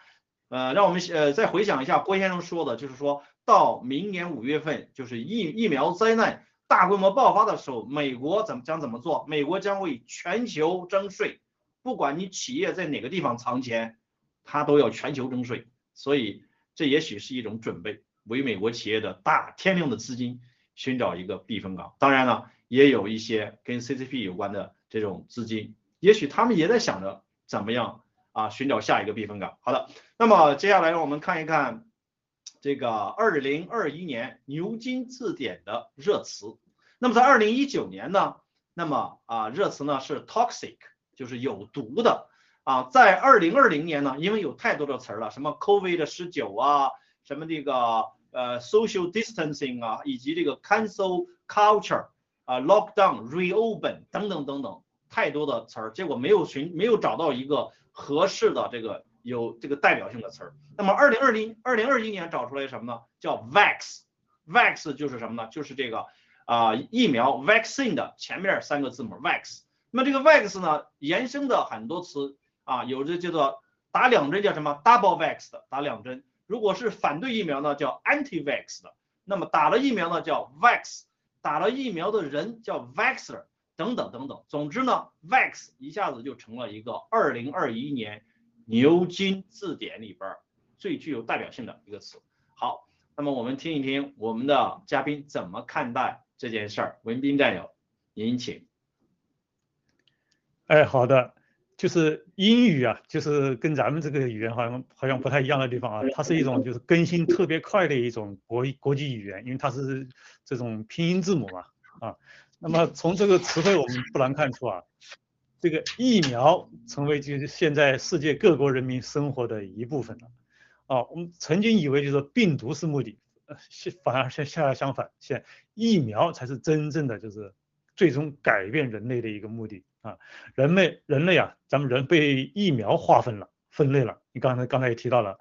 呃，让我们呃再回想一下郭先生说的，就是说到明年五月份，就是疫疫苗灾难大规模爆发的时候，美国怎么将怎么做？美国将为全球征税，不管你企业在哪个地方藏钱，它都要全球征税。所以这也许是一种准备，为美国企业的大天量的资金寻找一个避风港。当然了，也有一些跟 CCP 有关的这种资金，也许他们也在想着怎么样啊寻找下一个避风港。好的，那么接下来让我们看一看这个二零二一年牛津字典的热词。那么在二零一九年呢，那么啊热词呢是 toxic，就是有毒的。啊，在二零二零年呢，因为有太多的词儿了，什么 COVID 十九啊，什么这个呃 social distancing 啊，以及这个 cancel culture 啊，lockdown reopen 等等等等，太多的词儿，结果没有寻没有找到一个合适的这个有这个代表性的词儿。那么二零二零二零二一年找出来什么呢？叫 vax，vax 就是什么呢？就是这个啊疫苗 vaccine 的前面三个字母 vax。那么这个 vax 呢，延伸的很多词。啊，有这叫做打两针叫什么 double vax 的打两针，如果是反对疫苗呢叫 anti vax 的，那么打了疫苗呢叫 vax，打了疫苗的人叫 vaxer 等等等等。总之呢，vax 一下子就成了一个二零二一年牛津字典里边最具有代表性的一个词。好，那么我们听一听我们的嘉宾怎么看待这件事儿。文斌战友，您请。哎，好的。就是英语啊，就是跟咱们这个语言好像好像不太一样的地方啊，它是一种就是更新特别快的一种国国际语言，因为它是这种拼音字母嘛啊。那么从这个词汇我们不难看出啊，这个疫苗成为就是现在世界各国人民生活的一部分了啊。我们曾经以为就是病毒是目的，呃，反而现现在相反，现疫苗才是真正的就是最终改变人类的一个目的。啊，人类人类啊，咱们人被疫苗划分了、分类了。你刚才刚才也提到了，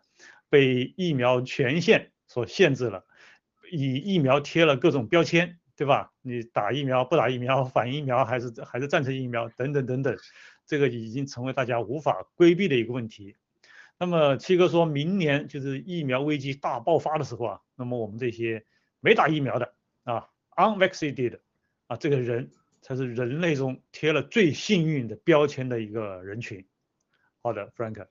被疫苗权限所限制了，以疫苗贴了各种标签，对吧？你打疫苗不打疫苗，反疫苗还是还是赞成疫苗等等等等，这个已经成为大家无法规避的一个问题。那么七哥说明年就是疫苗危机大爆发的时候啊，那么我们这些没打疫苗的啊，unvaccinated 啊，这个人。才是人类中贴了最幸运的标签的一个人群。好的，Frank。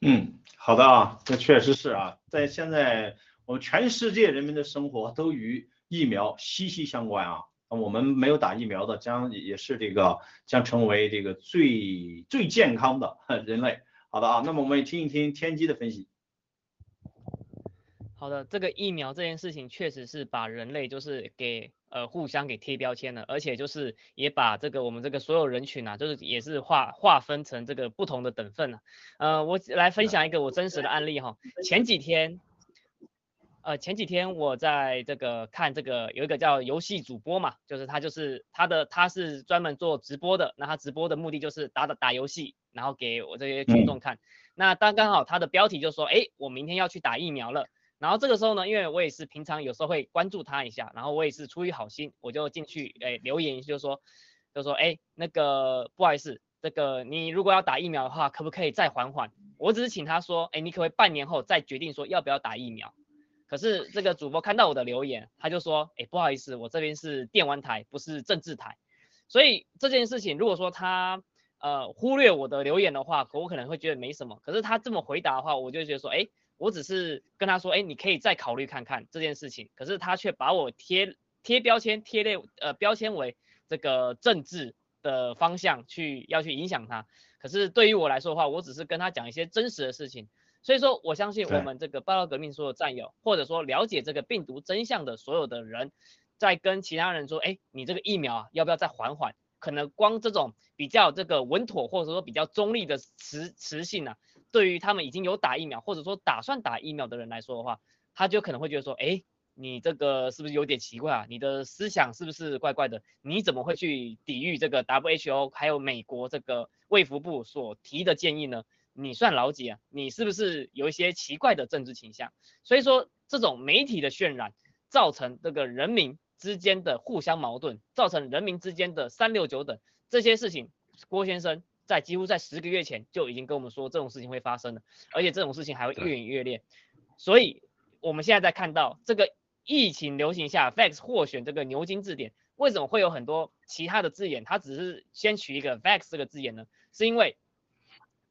嗯，好的啊，这确实是啊，在现在我们全世界人民的生活都与疫苗息息相关啊。我们没有打疫苗的，将也是这个将成为这个最最健康的 *laughs* 人类。好的啊，那么我们也听一听天机的分析。好的，这个疫苗这件事情确实是把人类就是给。呃，互相给贴标签了，而且就是也把这个我们这个所有人群啊，就是也是划划分成这个不同的等份了。呃，我来分享一个我真实的案例哈。前几天，呃，前几天我在这个看这个有一个叫游戏主播嘛，就是他就是他的他是专门做直播的，那他直播的目的就是打打打游戏，然后给我这些群众看。那刚刚好他的标题就说，哎，我明天要去打疫苗了。然后这个时候呢，因为我也是平常有时候会关注他一下，然后我也是出于好心，我就进去诶留言，就说就说哎那个不好意思，这个你如果要打疫苗的话，可不可以再缓缓？我只是请他说，哎你可不可以半年后再决定说要不要打疫苗？可是这个主播看到我的留言，他就说，哎，不好意思，我这边是电玩台，不是政治台。所以这件事情，如果说他呃忽略我的留言的话，我可能会觉得没什么。可是他这么回答的话，我就觉得说，哎，我只是跟他说，哎，你可以再考虑看看这件事情。可是他却把我贴贴标签，贴类呃标签为这个政治的方向去要去影响他。可是对于我来说的话，我只是跟他讲一些真实的事情。所以说，我相信我们这个报道革命所有战友，或者说了解这个病毒真相的所有的人，在跟其他人说，哎，你这个疫苗啊，要不要再缓缓？可能光这种比较这个稳妥，或者说比较中立的词词性啊，对于他们已经有打疫苗，或者说打算打疫苗的人来说的话，他就可能会觉得说，哎，你这个是不是有点奇怪啊？你的思想是不是怪怪的？你怎么会去抵御这个 WHO 还有美国这个卫福部所提的建议呢？你算老几啊？你是不是有一些奇怪的政治倾向？所以说这种媒体的渲染，造成这个人民之间的互相矛盾，造成人民之间的三六九等这些事情，郭先生在几乎在十个月前就已经跟我们说这种事情会发生了，而且这种事情还会越演越烈。所以我们现在在看到这个疫情流行下，Vax 获选这个牛津字典，为什么会有很多其他的字眼？它只是先取一个 Vax 这个字眼呢？是因为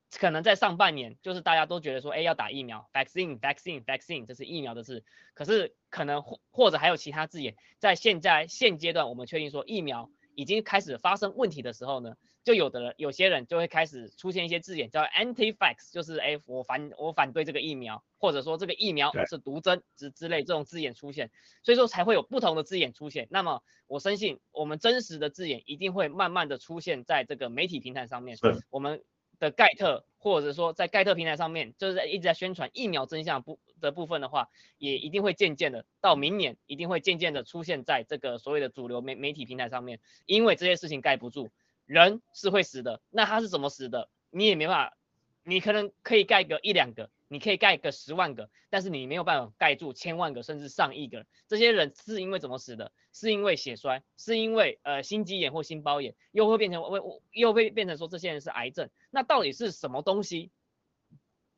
可能在上半年，就是大家都觉得说，哎，要打疫苗，vaccine，vaccine，vaccine，这是疫苗的字。可是可能或或者还有其他字眼，在现在现阶段，我们确定说疫苗已经开始发生问题的时候呢，就有的人有些人就会开始出现一些字眼，叫 anti-vax，就是哎，我反我反对这个疫苗，或者说这个疫苗是毒针之之类这种字眼出现，所以说才会有不同的字眼出现。那么我深信我们真实的字眼一定会慢慢的出现在这个媒体平台上面，我们。的盖特，或者说在盖特平台上面，就是在一直在宣传疫苗真相部的部分的话，也一定会渐渐的到明年，一定会渐渐的出现在这个所谓的主流媒媒体平台上面，因为这些事情盖不住，人是会死的，那他是怎么死的，你也没办法，你可能可以盖个一两个。你可以盖个十万个，但是你没有办法盖住千万个甚至上亿个。这些人是因为怎么死的？是因为血栓，是因为呃心肌炎或心包炎，又会变成为又会变成说这些人是癌症。那到底是什么东西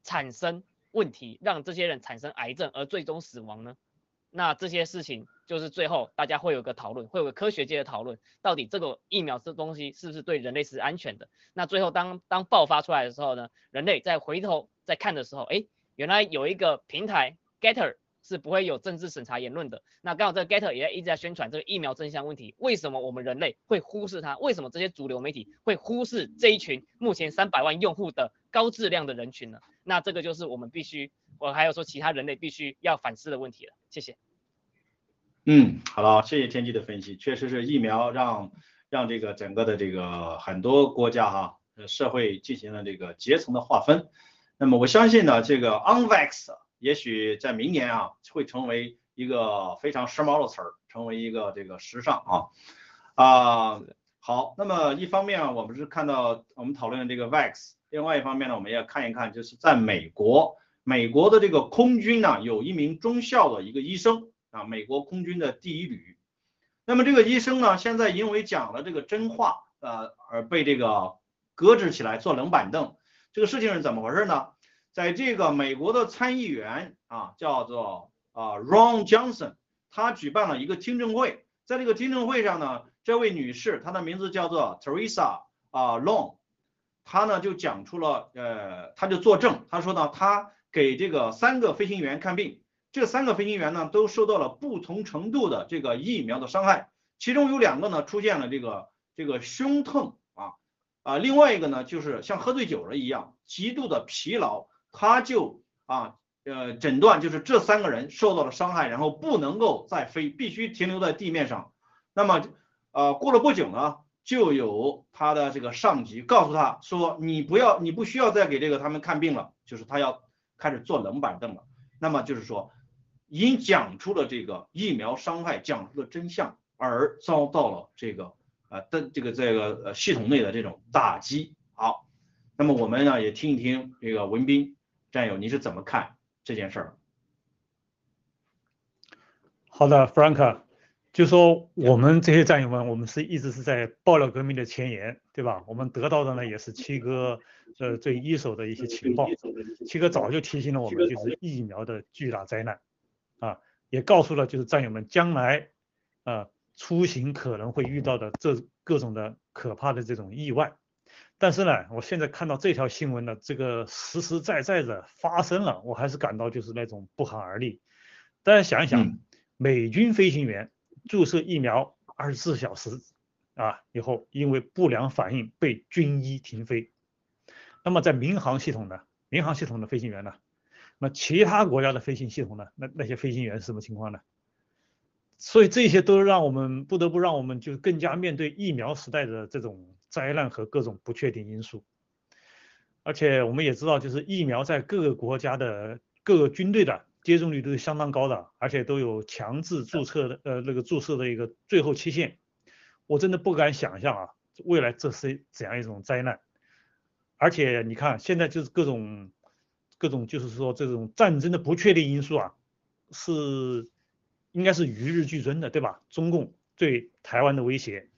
产生问题，让这些人产生癌症而最终死亡呢？那这些事情就是最后大家会有个讨论，会有个科学界的讨论，到底这个疫苗这东西是不是对人类是安全的？那最后当当爆发出来的时候呢，人类再回头再看的时候，哎，原来有一个平台 Getter 是不会有政治审查言论的。那刚好这个 Getter 也在一直在宣传这个疫苗真相问题，为什么我们人类会忽视它？为什么这些主流媒体会忽视这一群目前三百万用户的高质量的人群呢？那这个就是我们必须。我还有说其他人类必须要反思的问题了，谢谢。嗯，好了，谢谢天机的分析，确实是疫苗让让这个整个的这个很多国家哈社会进行了这个阶层的划分。那么我相信呢，这个 unvax 也许在明年啊会成为一个非常时髦的词儿，成为一个这个时尚啊啊好。那么一方面啊我们是看到我们讨论的这个 vax，另外一方面呢，我们要看一看就是在美国。美国的这个空军呢，有一名中校的一个医生啊，美国空军的第一旅。那么这个医生呢，现在因为讲了这个真话，呃，而被这个搁置起来坐冷板凳。这个事情是怎么回事呢？在这个美国的参议员啊，叫做啊 Ron Johnson，他举办了一个听证会，在这个听证会上呢，这位女士，她的名字叫做 Teresa 啊 Long，他呢就讲出了，呃，他就作证，他说呢，他。给这个三个飞行员看病，这三个飞行员呢都受到了不同程度的这个疫苗的伤害，其中有两个呢出现了这个这个胸痛啊啊，另外一个呢就是像喝醉酒了一样极度的疲劳，他就啊呃诊断就是这三个人受到了伤害，然后不能够再飞，必须停留在地面上。那么呃过了不久呢，就有他的这个上级告诉他说，你不要你不需要再给这个他们看病了，就是他要。开始坐冷板凳了，那么就是说，因讲出了这个疫苗伤害，讲出了真相，而遭到了这个啊的这个这个呃系统内的这种打击。好，那么我们呢也听一听这个文斌战友你是怎么看这件事儿？好的，Frank。就说我们这些战友们，我们是一直是在爆料革命的前沿，对吧？我们得到的呢也是七哥呃最一手的一些情报。七哥早就提醒了我们，就是疫苗的巨大灾难。啊，也告诉了就是战友们将来啊出行可能会遇到的这各种的可怕的这种意外。但是呢，我现在看到这条新闻呢，这个实实在在的发生了，我还是感到就是那种不寒而栗。大家想一想，美军飞行员注射疫苗二十四小时啊以后，因为不良反应被军医停飞。那么在民航系统呢？民航系统的飞行员呢？那其他国家的飞行系统呢？那那些飞行员是什么情况呢？所以这些都让我们不得不让我们就更加面对疫苗时代的这种灾难和各种不确定因素。而且我们也知道，就是疫苗在各个国家的各个军队的接种率都是相当高的，而且都有强制注册的呃那个注册的一个最后期限。我真的不敢想象啊，未来这是怎样一种灾难。而且你看，现在就是各种各种就是说这种战争的不确定因素啊，是。应该是与日俱增的，对吧？中共对台湾的威胁，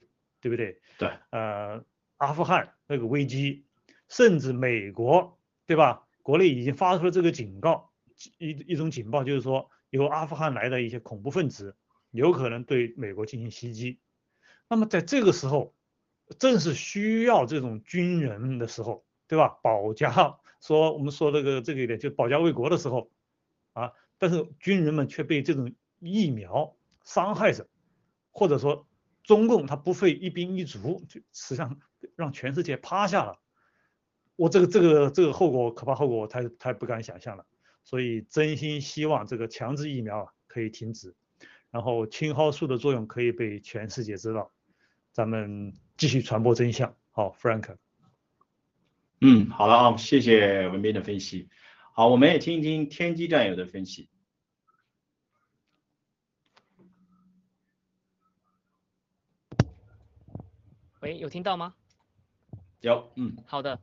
对不对？对。呃，阿富汗那个危机，甚至美国，对吧？国内已经发出了这个警告，一一种警报，就是说由阿富汗来的一些恐怖分子有可能对美国进行袭击。那么在这个时候，正是需要这种军人的时候，对吧？保家，说我们说那个这个一点，就保家卫国的时候啊，但是军人们却被这种。疫苗伤害着，或者说中共他不费一兵一卒就实际上让全世界趴下了，我这个这个这个后果可怕后果我太太不敢想象了，所以真心希望这个强制疫苗啊可以停止，然后青蒿素的作用可以被全世界知道，咱们继续传播真相。好，Frank。嗯，好了啊，谢谢文斌的分析。好，我们也听一听天机战友的分析。喂，有听到吗？有，嗯，好的，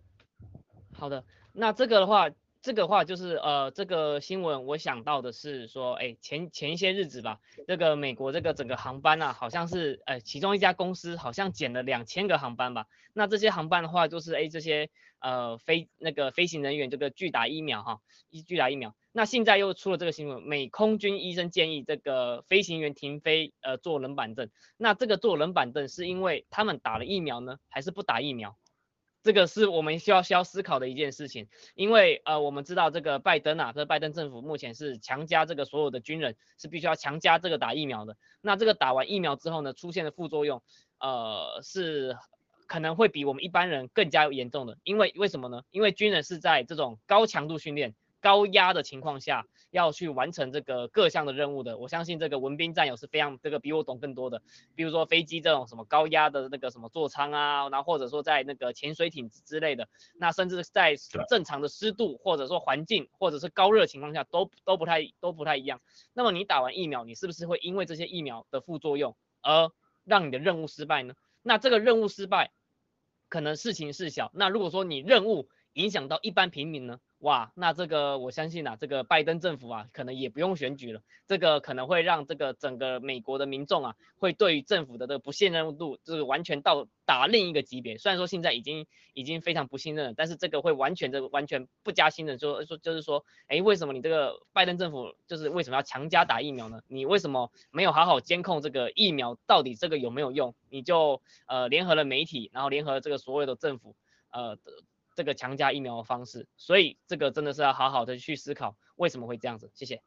好的。那这个的话，这个话就是呃，这个新闻我想到的是说，哎，前前一些日子吧，这个美国这个整个航班啊，好像是呃，其中一家公司好像减了两千个航班吧。那这些航班的话，就是哎，这些呃飞那个飞行人员这个拒打疫苗哈，一拒打疫苗。那现在又出了这个新闻，美空军医生建议这个飞行员停飞，呃，坐冷板凳。那这个坐冷板凳是因为他们打了疫苗呢，还是不打疫苗？这个是我们需要需要思考的一件事情。因为呃，我们知道这个拜登啊，这拜登政府目前是强加这个所有的军人是必须要强加这个打疫苗的。那这个打完疫苗之后呢，出现的副作用，呃，是可能会比我们一般人更加严重的。因为为什么呢？因为军人是在这种高强度训练。高压的情况下要去完成这个各项的任务的，我相信这个文斌战友是非常这个比我懂更多的。比如说飞机这种什么高压的那个什么座舱啊，然后或者说在那个潜水艇之类的，那甚至在正常的湿度或者说环境或者是高热情况下都都不太都不太一样。那么你打完疫苗，你是不是会因为这些疫苗的副作用而让你的任务失败呢？那这个任务失败可能事情是小，那如果说你任务影响到一般平民呢？哇，那这个我相信啊，这个拜登政府啊，可能也不用选举了。这个可能会让这个整个美国的民众啊，会对于政府的这个不信任度，就是完全到达另一个级别。虽然说现在已经已经非常不信任了，但是这个会完全的完全不加信任。就说就是说，哎，为什么你这个拜登政府就是为什么要强加打疫苗呢？你为什么没有好好监控这个疫苗到底这个有没有用？你就呃联合了媒体，然后联合这个所有的政府，呃。这个强加疫苗的方式，所以这个真的是要好好的去思考为什么会这样子。谢谢。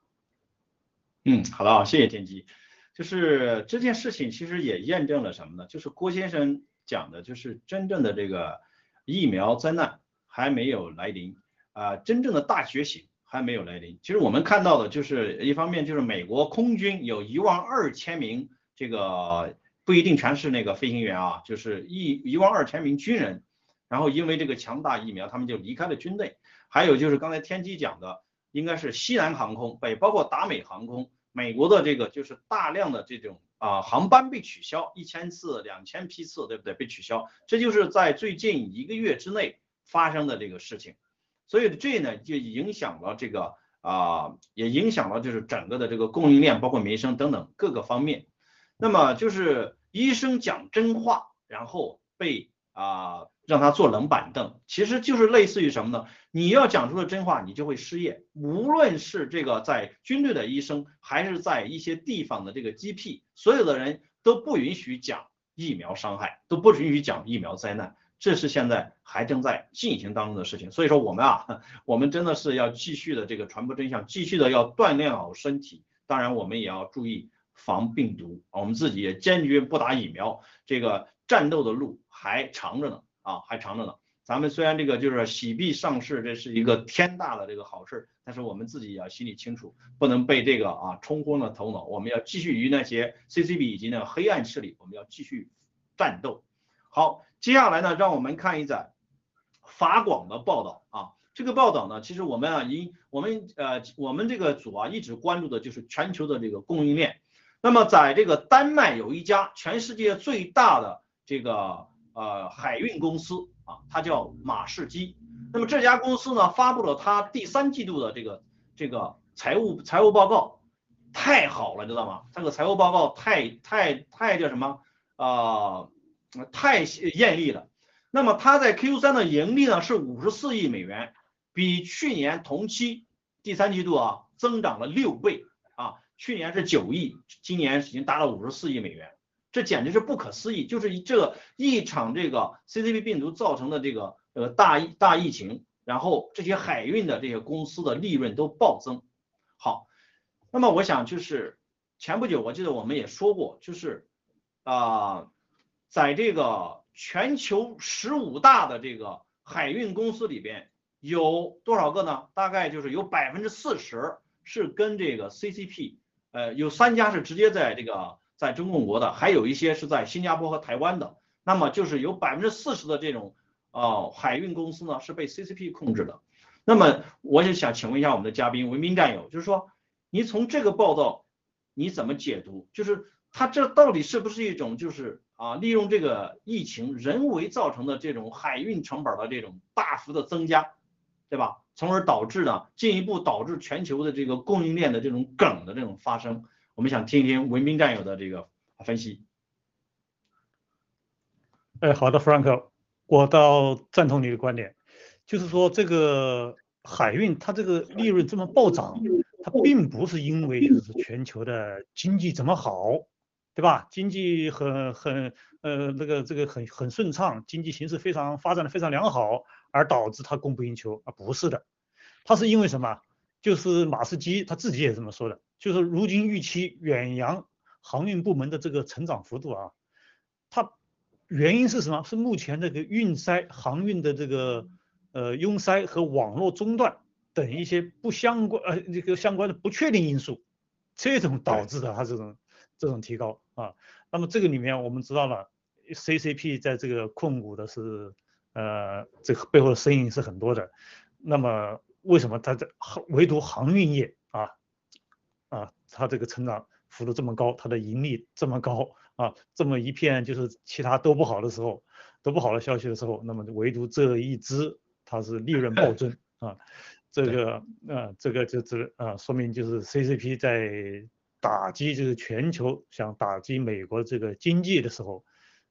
嗯，好了，谢谢天机。就是这件事情其实也验证了什么呢？就是郭先生讲的，就是真正的这个疫苗灾难还没有来临啊，真正的大觉醒还没有来临。其实我们看到的就是一方面就是美国空军有一万二千名这个不一定全是那个飞行员啊，就是一一万二千名军人。然后因为这个强大疫苗，他们就离开了军队。还有就是刚才天机讲的，应该是西南航空，北包括达美航空，美国的这个就是大量的这种啊航班被取消，一千次、两千批次，对不对？被取消，这就是在最近一个月之内发生的这个事情。所以这呢就影响了这个啊，也影响了就是整个的这个供应链，包括民生等等各个方面。那么就是医生讲真话，然后被啊。让他坐冷板凳，其实就是类似于什么呢？你要讲出了真话，你就会失业。无论是这个在军队的医生，还是在一些地方的这个 GP，所有的人都不允许讲疫苗伤害，都不允许讲疫苗灾难。这是现在还正在进行当中的事情。所以说我们啊，我们真的是要继续的这个传播真相，继续的要锻炼好身体。当然，我们也要注意防病毒。我们自己也坚决不打疫苗，这个战斗的路还长着呢。啊，还长着呢。咱们虽然这个就是喜币上市，这是一个天大的这个好事，但是我们自己也要心里清楚，不能被这个啊冲昏了头脑。我们要继续与那些 CCB 以及那个黑暗势力，我们要继续战斗。好，接下来呢，让我们看一载法广的报道啊。这个报道呢，其实我们啊，因我们呃，我们这个组啊，一直关注的就是全球的这个供应链。那么在这个丹麦有一家全世界最大的这个。呃，海运公司啊，它叫马士基。那么这家公司呢，发布了它第三季度的这个这个财务财务报告，太好了，知道吗？这个财务报告太太太叫什么啊？太艳丽了。那么它在 Q 三的盈利呢是五十四亿美元，比去年同期第三季度啊增长了六倍啊。去年是九亿，今年已经达到五十四亿美元。这简直是不可思议！就是这一场这个 CCP 病毒造成的这个呃大大疫情，然后这些海运的这些公司的利润都暴增。好，那么我想就是前不久我记得我们也说过，就是啊，在这个全球十五大的这个海运公司里边，有多少个呢？大概就是有百分之四十是跟这个 CCP，呃，有三家是直接在这个。在中共国的，还有一些是在新加坡和台湾的，那么就是有百分之四十的这种呃海运公司呢是被 CCP 控制的。那么我就想请问一下我们的嘉宾文明战友，就是说你从这个报道你怎么解读？就是他这到底是不是一种就是啊利用这个疫情人为造成的这种海运成本的这种大幅的增加，对吧？从而导致呢进一步导致全球的这个供应链的这种梗的这种发生。我们想听一听文斌战友的这个分析。哎，好的，Frank，我倒赞同你的观点，就是说这个海运它这个利润这么暴涨，它并不是因为就是全球的经济怎么好，对吧？经济很很呃那个这个很很顺畅，经济形势非常发展的非常良好，而导致它供不应求啊？不是的，它是因为什么？就是马士基他自己也这么说的。就是如今预期远洋航运部门的这个成长幅度啊，它原因是什么？是目前这个运塞航运的这个呃拥塞和网络中断等一些不相关呃这个相关的不确定因素，这种导致的它这种这种提高啊。那么这个里面我们知道了，CCP 在这个控股的是呃这个背后的身影是很多的。那么为什么它在唯独航运业它这个成长幅度这么高，它的盈利这么高啊，这么一片就是其他都不好的时候，都不好的消息的时候，那么唯独这一只它是利润暴增 *laughs* 啊，这个呃这个就是啊说明就是 CCP 在打击就是全球想打击美国这个经济的时候，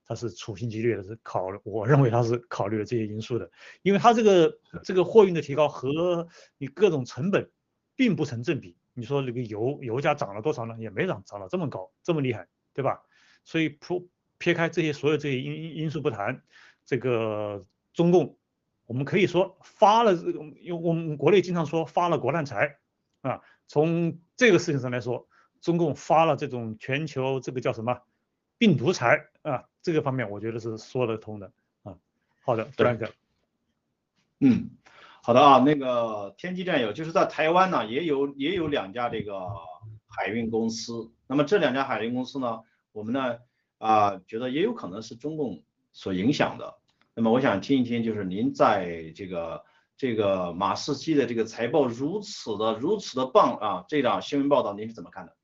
它是处心积虑的是考，我认为它是考虑了这些因素的，因为它这个这个货运的提高和你各种成本并不成正比。你说这个油油价涨了多少呢？也没涨，涨了这么高，这么厉害，对吧？所以撇撇开这些所有这些因因素不谈，这个中共，我们可以说发了这个，因为我们国内经常说发了国难财啊。从这个事情上来说，中共发了这种全球这个叫什么病毒财啊，这个方面我觉得是说得通的啊。好的，Frank，嗯。好的啊，那个天机战友就是在台湾呢，也有也有两家这个海运公司。那么这两家海运公司呢，我们呢啊觉得也有可能是中共所影响的。那么我想听一听，就是您在这个这个马士基的这个财报如此的如此的棒啊，这档新闻报道您是怎么看的？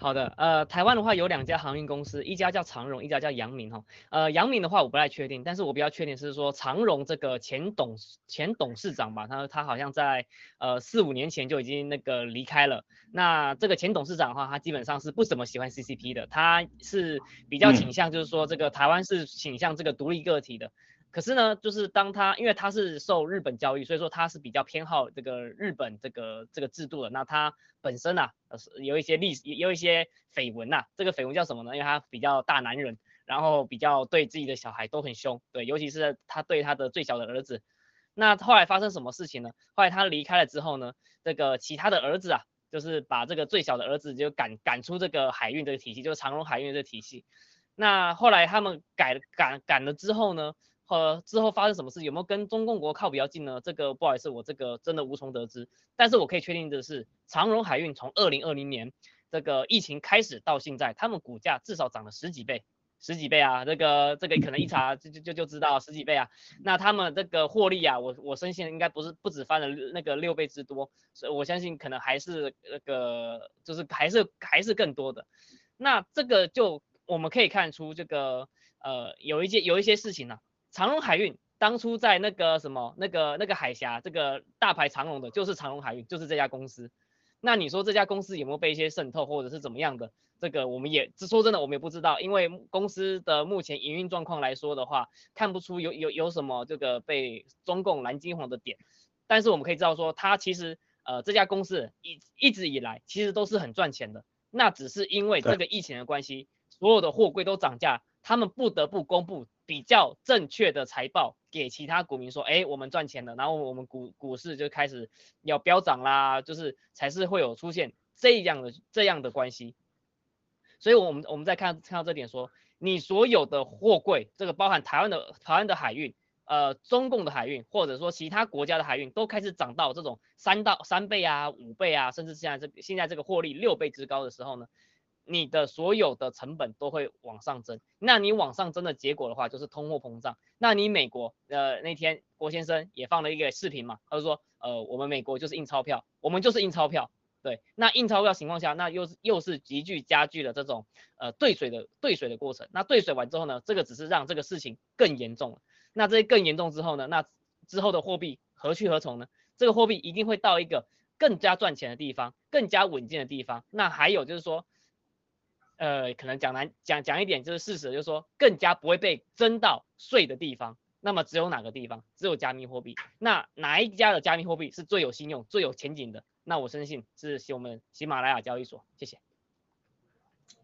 好的，呃，台湾的话有两家航运公司，一家叫长荣，一家叫阳明哈。呃，阳明的话我不太确定，但是我比较确定是说长荣这个前董前董事长吧，他他好像在呃四五年前就已经那个离开了。那这个前董事长的话，他基本上是不怎么喜欢 CCP 的，他是比较倾向就是说这个台湾是倾向这个独立个体的。可是呢，就是当他因为他是受日本教育，所以说他是比较偏好这个日本这个这个制度的。那他本身啊，有一些历史，有一些绯闻呐。这个绯闻叫什么呢？因为他比较大男人，然后比较对自己的小孩都很凶，对，尤其是他对他的最小的儿子。那后来发生什么事情呢？后来他离开了之后呢，这个其他的儿子啊，就是把这个最小的儿子就赶赶出这个海运这个体系，就是长荣海运这个体系。那后来他们改赶赶了之后呢？呃，之后发生什么事，有没有跟中共国靠比较近呢？这个不好意思，我这个真的无从得知。但是我可以确定的是，长荣海运从二零二零年这个疫情开始到现在，他们股价至少涨了十几倍，十几倍啊！这个这个可能一查就就就就知道十几倍啊。那他们这个获利啊，我我深信应该不是不止翻了那个六倍之多，所以我相信可能还是那个就是还是还是更多的。那这个就我们可以看出这个呃有一些有一些事情呢。长荣海运当初在那个什么那个那个海峡，这个大牌长荣的，就是长荣海运，就是这家公司。那你说这家公司有没有被一些渗透，或者是怎么样的？这个我们也说真的，我们也不知道，因为公司的目前营运状况来说的话，看不出有有有什么这个被中共蓝金黄的点。但是我们可以知道说，它其实呃这家公司一一直以来其实都是很赚钱的，那只是因为这个疫情的关系，所有的货柜都涨价。他们不得不公布比较正确的财报给其他股民说，哎，我们赚钱了，然后我们股股市就开始要飙涨啦，就是才是会有出现这样的这样的关系。所以，我们我们再看看到这点说，你所有的货柜，这个包含台湾的台湾的海运，呃，中共的海运，或者说其他国家的海运，都开始涨到这种三到三倍啊、五倍啊，甚至现在这现在这个获利六倍之高的时候呢？你的所有的成本都会往上增，那你往上增的结果的话，就是通货膨胀。那你美国，呃，那天郭先生也放了一个视频嘛，他就说，呃，我们美国就是印钞票，我们就是印钞票，对。那印钞票情况下，那又是又是急剧加剧了这种呃兑水的兑水的过程。那兑水完之后呢，这个只是让这个事情更严重了。那这更严重之后呢，那之后的货币何去何从呢？这个货币一定会到一个更加赚钱的地方，更加稳健的地方。那还有就是说。呃，可能讲难讲讲一点就是事实，就是说更加不会被征到税的地方，那么只有哪个地方？只有加密货币。那哪一家的加密货币是最有信用、最有前景的？那我深信是我们喜马拉雅交易所。谢谢。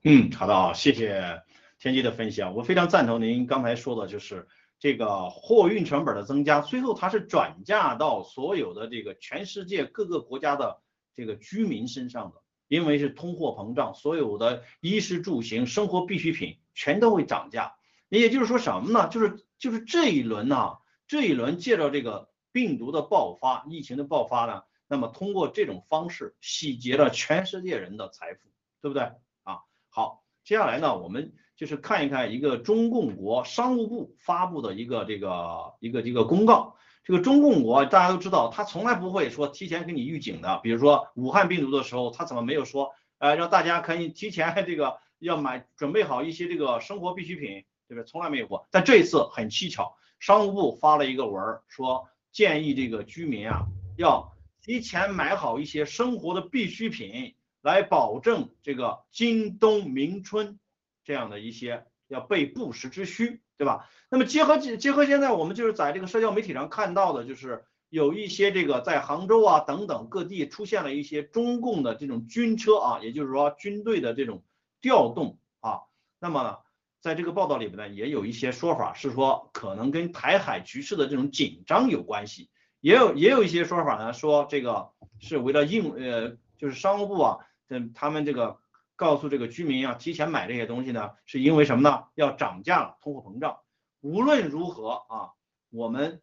嗯，好的啊，谢谢天机的分享。我非常赞同您刚才说的，就是这个货运成本的增加，最后它是转嫁到所有的这个全世界各个国家的这个居民身上的。因为是通货膨胀，所有的衣食住行、生活必需品全都会涨价。也就是说什么呢？就是就是这一轮呢，这一轮借着这个病毒的爆发、疫情的爆发呢，那么通过这种方式洗劫了全世界人的财富，对不对啊？好，接下来呢，我们就是看一看一个中共国商务部发布的一个这个一个一个公告。这个中共国大家都知道，他从来不会说提前给你预警的。比如说武汉病毒的时候，他怎么没有说，呃，让大家可以提前 *laughs* 这个要买准备好一些这个生活必需品，对不对？从来没有过。但这一次很蹊跷，商务部发了一个文儿，说建议这个居民啊，要提前买好一些生活的必需品，来保证这个今冬明春这样的一些要备不时之需。对吧？那么结合结合现在我们就是在这个社交媒体上看到的，就是有一些这个在杭州啊等等各地出现了一些中共的这种军车啊，也就是说军队的这种调动啊。那么，在这个报道里面呢，也有一些说法是说可能跟台海局势的这种紧张有关系，也有也有一些说法呢说这个是为了应呃就是商务部啊，嗯他们这个。告诉这个居民要，提前买这些东西呢，是因为什么呢？要涨价了，通货膨胀。无论如何啊，我们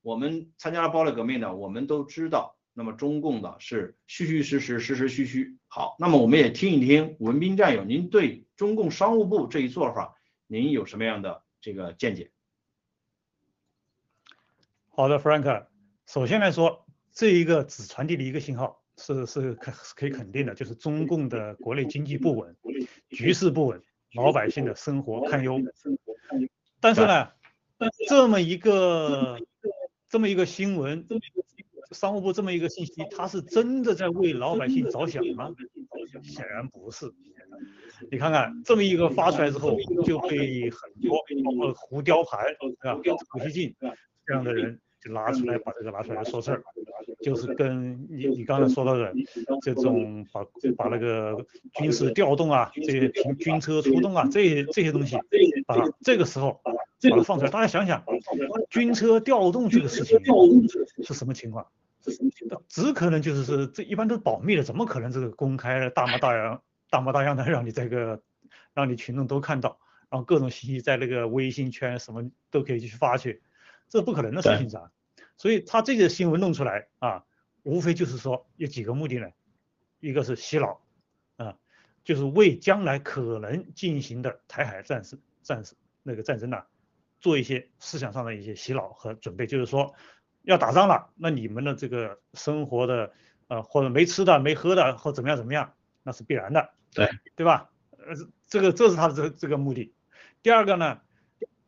我们参加了暴力革命的，我们都知道，那么中共的是虚虚实实，实实虚虚。好，那么我们也听一听文斌战友，您对中共商务部这一做法，您有什么样的这个见解？好的，Frank，首先来说，这一个只传递了一个信号。是是可可以肯定的，就是中共的国内经济不稳，局势不稳，老百姓的生活堪忧。但是呢，这么一个这么一个新闻，商务部这么一个信息，他是真的在为老百姓着想吗？显然不是。你看看这么一个发出来之后，就被很多包括胡雕盘啊、胡锡进这样的人就拿出来把这个拿出来说事儿，就是跟你你刚才说到的这种把把那个军事调动啊，这些军军车出动啊，这些这些东西，啊，这个时候把它放出来，大家想想，军车调动这个事情是什么情况？只可能就是是这一般都是保密的，怎么可能这个公开大模大样？大模大样的让你这个，让你群众都看到，然后各种信息在那个微信圈什么都可以去发去，这不可能的事情噻。所以他这个新闻弄出来啊，无非就是说有几个目的呢，一个是洗脑啊，就是为将来可能进行的台海战事、战事那个战争呢，做一些思想上的一些洗脑和准备，就是说要打仗了，那你们的这个生活的呃或者没吃的、没喝的或怎么样怎么样，那是必然的。对对吧？呃，这个这是他的这这个目的。第二个呢，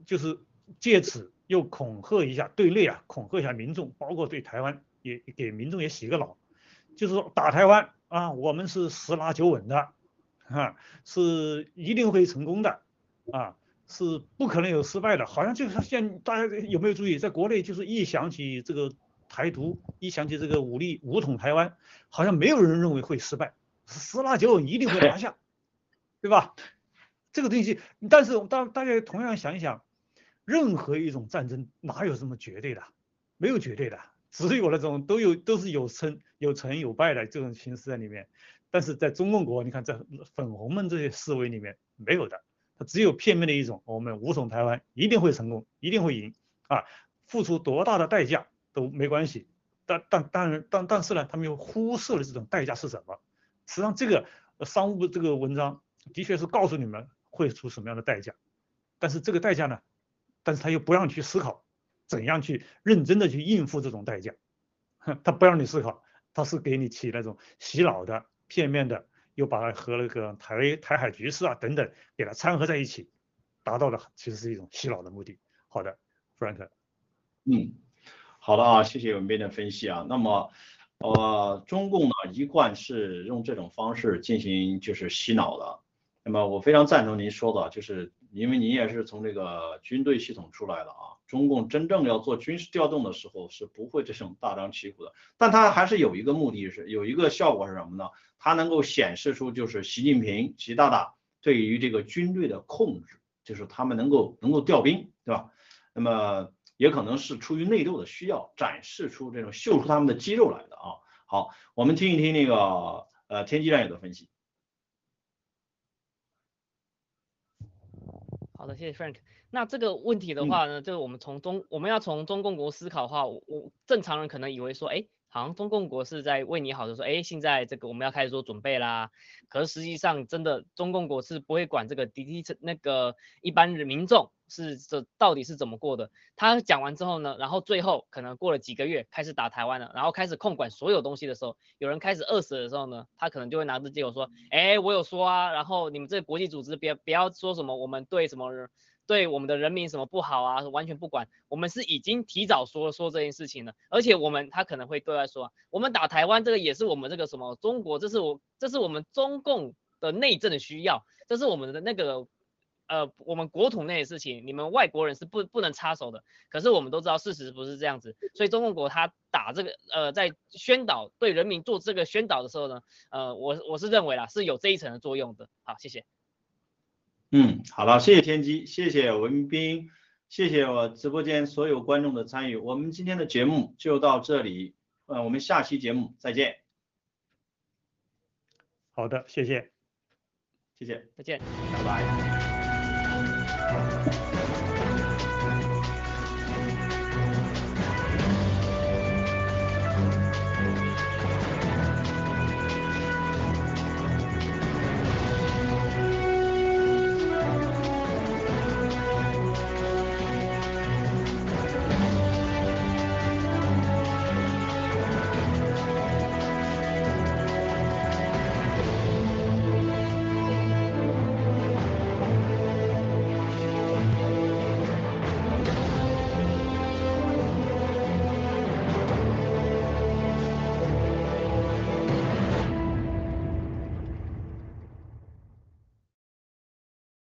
就是借此又恐吓一下对内啊，恐吓一下民众，包括对台湾也给民众也洗个脑，就是说打台湾啊，我们是十拿九稳的，啊，是一定会成功的，啊，是不可能有失败的。好像就是现大家有没有注意，在国内就是一想起这个台独，一想起这个武力武统台湾，好像没有人认为会失败。十拿九稳一定会拿下，对吧？这个东西，但是大大家同样想一想，任何一种战争哪有这么绝对的？没有绝对的，只有那种都有都是有成有成有败的这种形式在里面。但是在中共国，你看在粉红们这些思维里面没有的，它只有片面的一种，我们武统台湾一定会成功，一定会赢啊，付出多大的代价都没关系。但但但但但是呢，他们又忽视了这种代价是什么？实际上，这个商务部这个文章的确是告诉你们会出什么样的代价，但是这个代价呢，但是他又不让去思考怎样去认真的去应付这种代价，他不让你思考，他是给你起那种洗脑的、片面的，又把它和那个台台海局势啊等等给它掺和在一起，达到的其实是一种洗脑的目的。好的，Frank，嗯，好的啊，谢谢文斌的分析啊，那么。呃，中共呢一贯是用这种方式进行就是洗脑的。那么我非常赞同您说的，就是因为你也是从这个军队系统出来的啊。中共真正要做军事调动的时候是不会这种大张旗鼓的，但它还是有一个目的是有一个效果是什么呢？它能够显示出就是习近平习大大对于这个军队的控制，就是他们能够能够调兵，对吧？那么。也可能是出于内斗的需要，展示出这种秀出他们的肌肉来的啊。好，我们听一听那个呃天机战友的分析。好的，谢谢 Frank。那这个问题的话呢，就是我们从中我们要从中共国思考的话，我正常人可能以为说，哎。好像中共国是在为你好的说，哎，现在这个我们要开始做准备啦。可是实际上，真的中共国是不会管这个滴滴那个一般的民众是这到底是怎么过的。他讲完之后呢，然后最后可能过了几个月开始打台湾了，然后开始控管所有东西的时候，有人开始饿死的时候呢，他可能就会拿着借口说，哎，我有说啊，然后你们这国际组织别不要说什么我们对什么。对我们的人民什么不好啊？完全不管，我们是已经提早说说这件事情了，而且我们他可能会对外说，我们打台湾这个也是我们这个什么中国，这是我这是我们中共的内政的需要，这是我们的那个呃我们国土内的事情，你们外国人是不不能插手的。可是我们都知道事实不是这样子，所以中共国他打这个呃在宣导对人民做这个宣导的时候呢，呃我我是认为啦是有这一层的作用的。好，谢谢。嗯，好了，谢谢天机，谢谢文斌，谢谢我直播间所有观众的参与，我们今天的节目就到这里，呃，我们下期节目再见。好的，谢谢，谢谢，再见，拜拜。